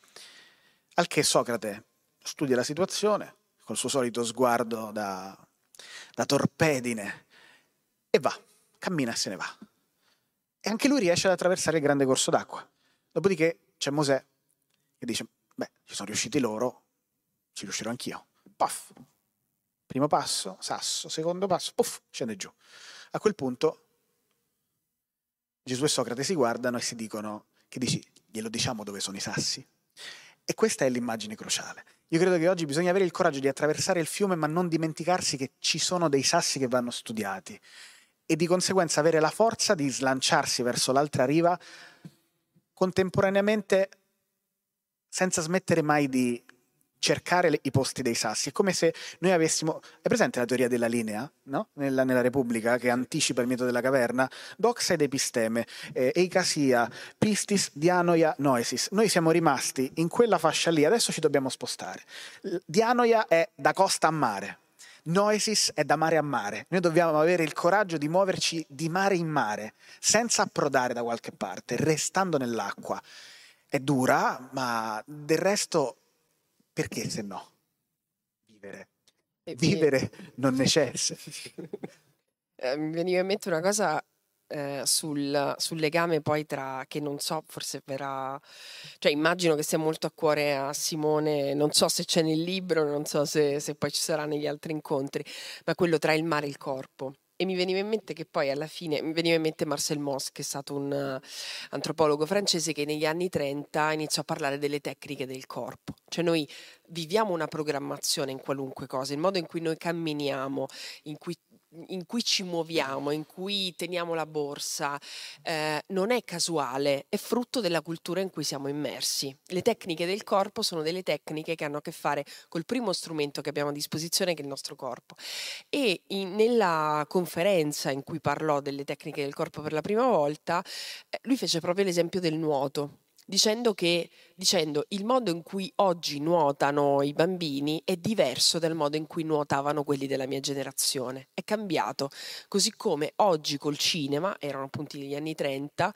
Al che Socrate studia la situazione col suo solito sguardo da, da torpedine e va, cammina e se ne va. E anche lui riesce ad attraversare il grande corso d'acqua. Dopodiché c'è Mosè che dice, beh, ci sono riusciti loro, ci riuscirò anch'io. Puff. Primo passo, sasso, secondo passo, puff, scende giù. A quel punto Gesù e Socrate si guardano e si dicono, che dici, glielo diciamo dove sono i sassi? E questa è l'immagine cruciale. Io credo che oggi bisogna avere il coraggio di attraversare il fiume, ma non dimenticarsi che ci sono dei sassi che vanno studiati e di conseguenza avere la forza di slanciarsi verso l'altra riva contemporaneamente senza smettere mai di cercare le, i posti dei sassi. È come se noi avessimo. È presente la teoria della linea, no? nella, nella, Repubblica, che anticipa il metodo della caverna? Doxa ed episteme, eh, eicasia, pistis, dianoia, noesis. Noi siamo rimasti in quella fascia lì, adesso ci dobbiamo spostare. Dianoia è da costa a mare. Noesis è da mare a mare. Noi dobbiamo avere il coraggio di muoverci di mare in mare, senza approdare da qualche parte, restando nell'acqua. È dura, ma del resto perché se no? Vivere. Vivere non necessita. Eh, mi veniva in mente una cosa eh, sul, sul, legame poi tra, che non so, forse verrà, cioè immagino che sia molto a cuore a Simone, non so se c'è nel libro, non so se, se poi ci sarà negli altri incontri, ma quello tra il mare e il corpo. E mi veniva in mente che poi alla fine, mi veniva in mente Marcel Mauss, che è stato un uh, antropologo francese che negli anni 30 iniziò a parlare delle tecniche del corpo. Cioè noi viviamo una programmazione in qualunque cosa, il modo in cui noi camminiamo, in cui in cui ci muoviamo, in cui teniamo la borsa, eh, non è casuale, è frutto della cultura in cui siamo immersi. Le tecniche del corpo sono delle tecniche che hanno a che fare col primo strumento che abbiamo a disposizione, che è il nostro corpo. E in, nella conferenza in cui parlò delle tecniche del corpo per la prima volta, eh, lui fece proprio l'esempio del nuoto dicendo che dicendo il modo in cui oggi nuotano i bambini è diverso dal modo in cui nuotavano quelli della mia generazione. È cambiato, così come oggi col cinema, erano appunto gli anni 30,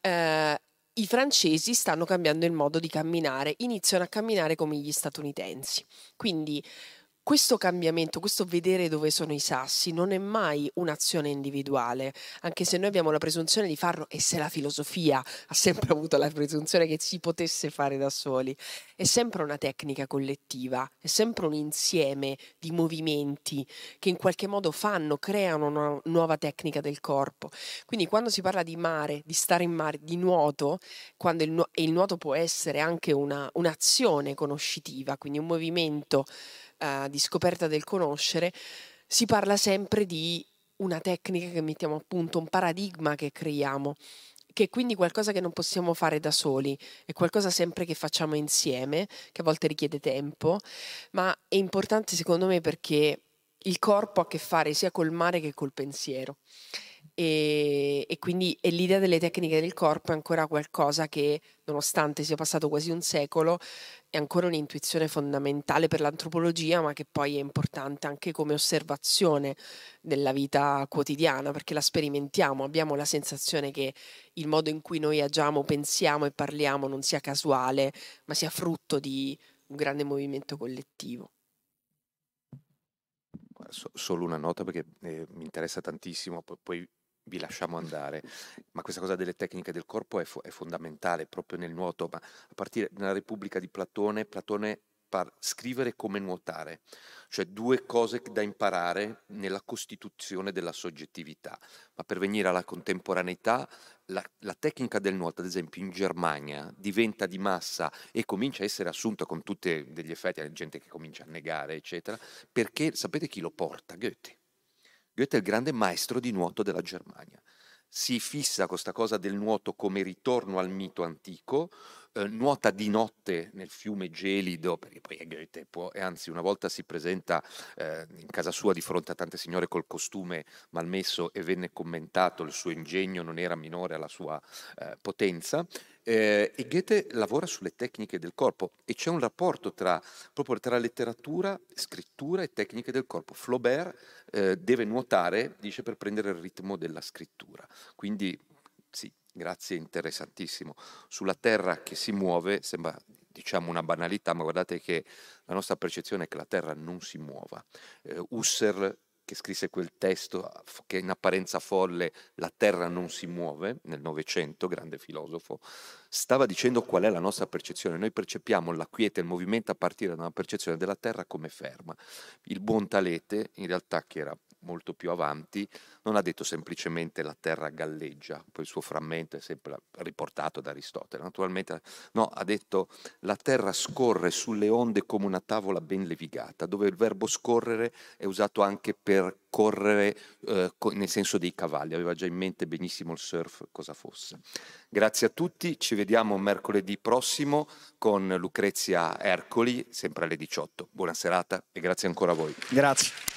eh, i francesi stanno cambiando il modo di camminare, iniziano a camminare come gli statunitensi. Quindi questo cambiamento, questo vedere dove sono i sassi, non è mai un'azione individuale, anche se noi abbiamo la presunzione di farlo e se la filosofia ha sempre avuto la presunzione che si potesse fare da soli, è sempre una tecnica collettiva, è sempre un insieme di movimenti che in qualche modo fanno, creano una nuova tecnica del corpo. Quindi quando si parla di mare, di stare in mare, di nuoto, quando il, nu- il nuoto può essere anche una, un'azione conoscitiva, quindi un movimento uh, di scoperta del conoscere, si parla sempre di una tecnica che mettiamo a punto, un paradigma che creiamo, che è quindi qualcosa che non possiamo fare da soli, è qualcosa sempre che facciamo insieme, che a volte richiede tempo, ma è importante secondo me perché il corpo ha a che fare sia col mare che col pensiero. E, e, quindi e l'idea delle tecniche del corpo è ancora qualcosa che, nonostante sia passato quasi un secolo, è ancora un'intuizione fondamentale per l'antropologia, ma che poi è importante anche come osservazione della vita quotidiana, perché la sperimentiamo, abbiamo la sensazione che il modo in cui noi agiamo, pensiamo e parliamo non sia casuale, ma sia frutto di un grande movimento collettivo. Solo una nota perché eh, mi interessa tantissimo, poi, poi vi lasciamo andare, ma questa cosa delle tecniche del corpo è, fo- è fondamentale proprio nel nuoto, ma a partire dalla Repubblica di Platone, Platone par- scrivere come nuotare, cioè due cose da imparare nella costituzione della soggettività, ma per venire alla contemporaneità la, la, tecnica del nuoto, ad esempio in Germania, diventa di massa e comincia a essere assunta con tutti degli effetti, la gente che comincia a negare, eccetera, perché sapete chi lo porta? Goethe. Goethe è il grande maestro di nuoto della Germania. Si fissa questa cosa del nuoto come ritorno al mito antico, eh, nuota di notte nel fiume gelido, perché poi è Goethe, può, e anzi una volta si presenta eh, in casa sua di fronte a tante signore col costume malmesso e venne commentato il suo ingegno non era minore alla sua eh, potenza, eh, e Goethe lavora sulle tecniche del corpo e c'è un rapporto tra, proprio tra letteratura, scrittura e tecniche del corpo. Flaubert eh, deve nuotare, dice, per prendere il ritmo della scrittura. Quindi grazie, interessantissimo. Sulla Terra che si muove, sembra diciamo una banalità, ma guardate che la nostra percezione è che la Terra non si muova. Eh, Husserl che scrisse quel testo che in apparenza folle La terra non si muove, nel Novecento, grande filosofo, stava dicendo qual è la nostra percezione. Noi percepiamo la quiete, il movimento a partire da una percezione della terra come ferma. Il buon Talete, in realtà che era molto più avanti, non ha detto semplicemente la terra galleggia, poi il suo frammento è sempre riportato da Aristotele, naturalmente no, ha detto la terra scorre sulle onde come una tavola ben levigata, dove il verbo scorrere è usato anche per correre eh, nel senso dei cavalli, aveva già in mente benissimo il surf cosa fosse. Grazie a tutti, ci vediamo mercoledì prossimo con Lucrezia Ercoli, sempre alle 18. Buona serata e grazie ancora a voi. Grazie.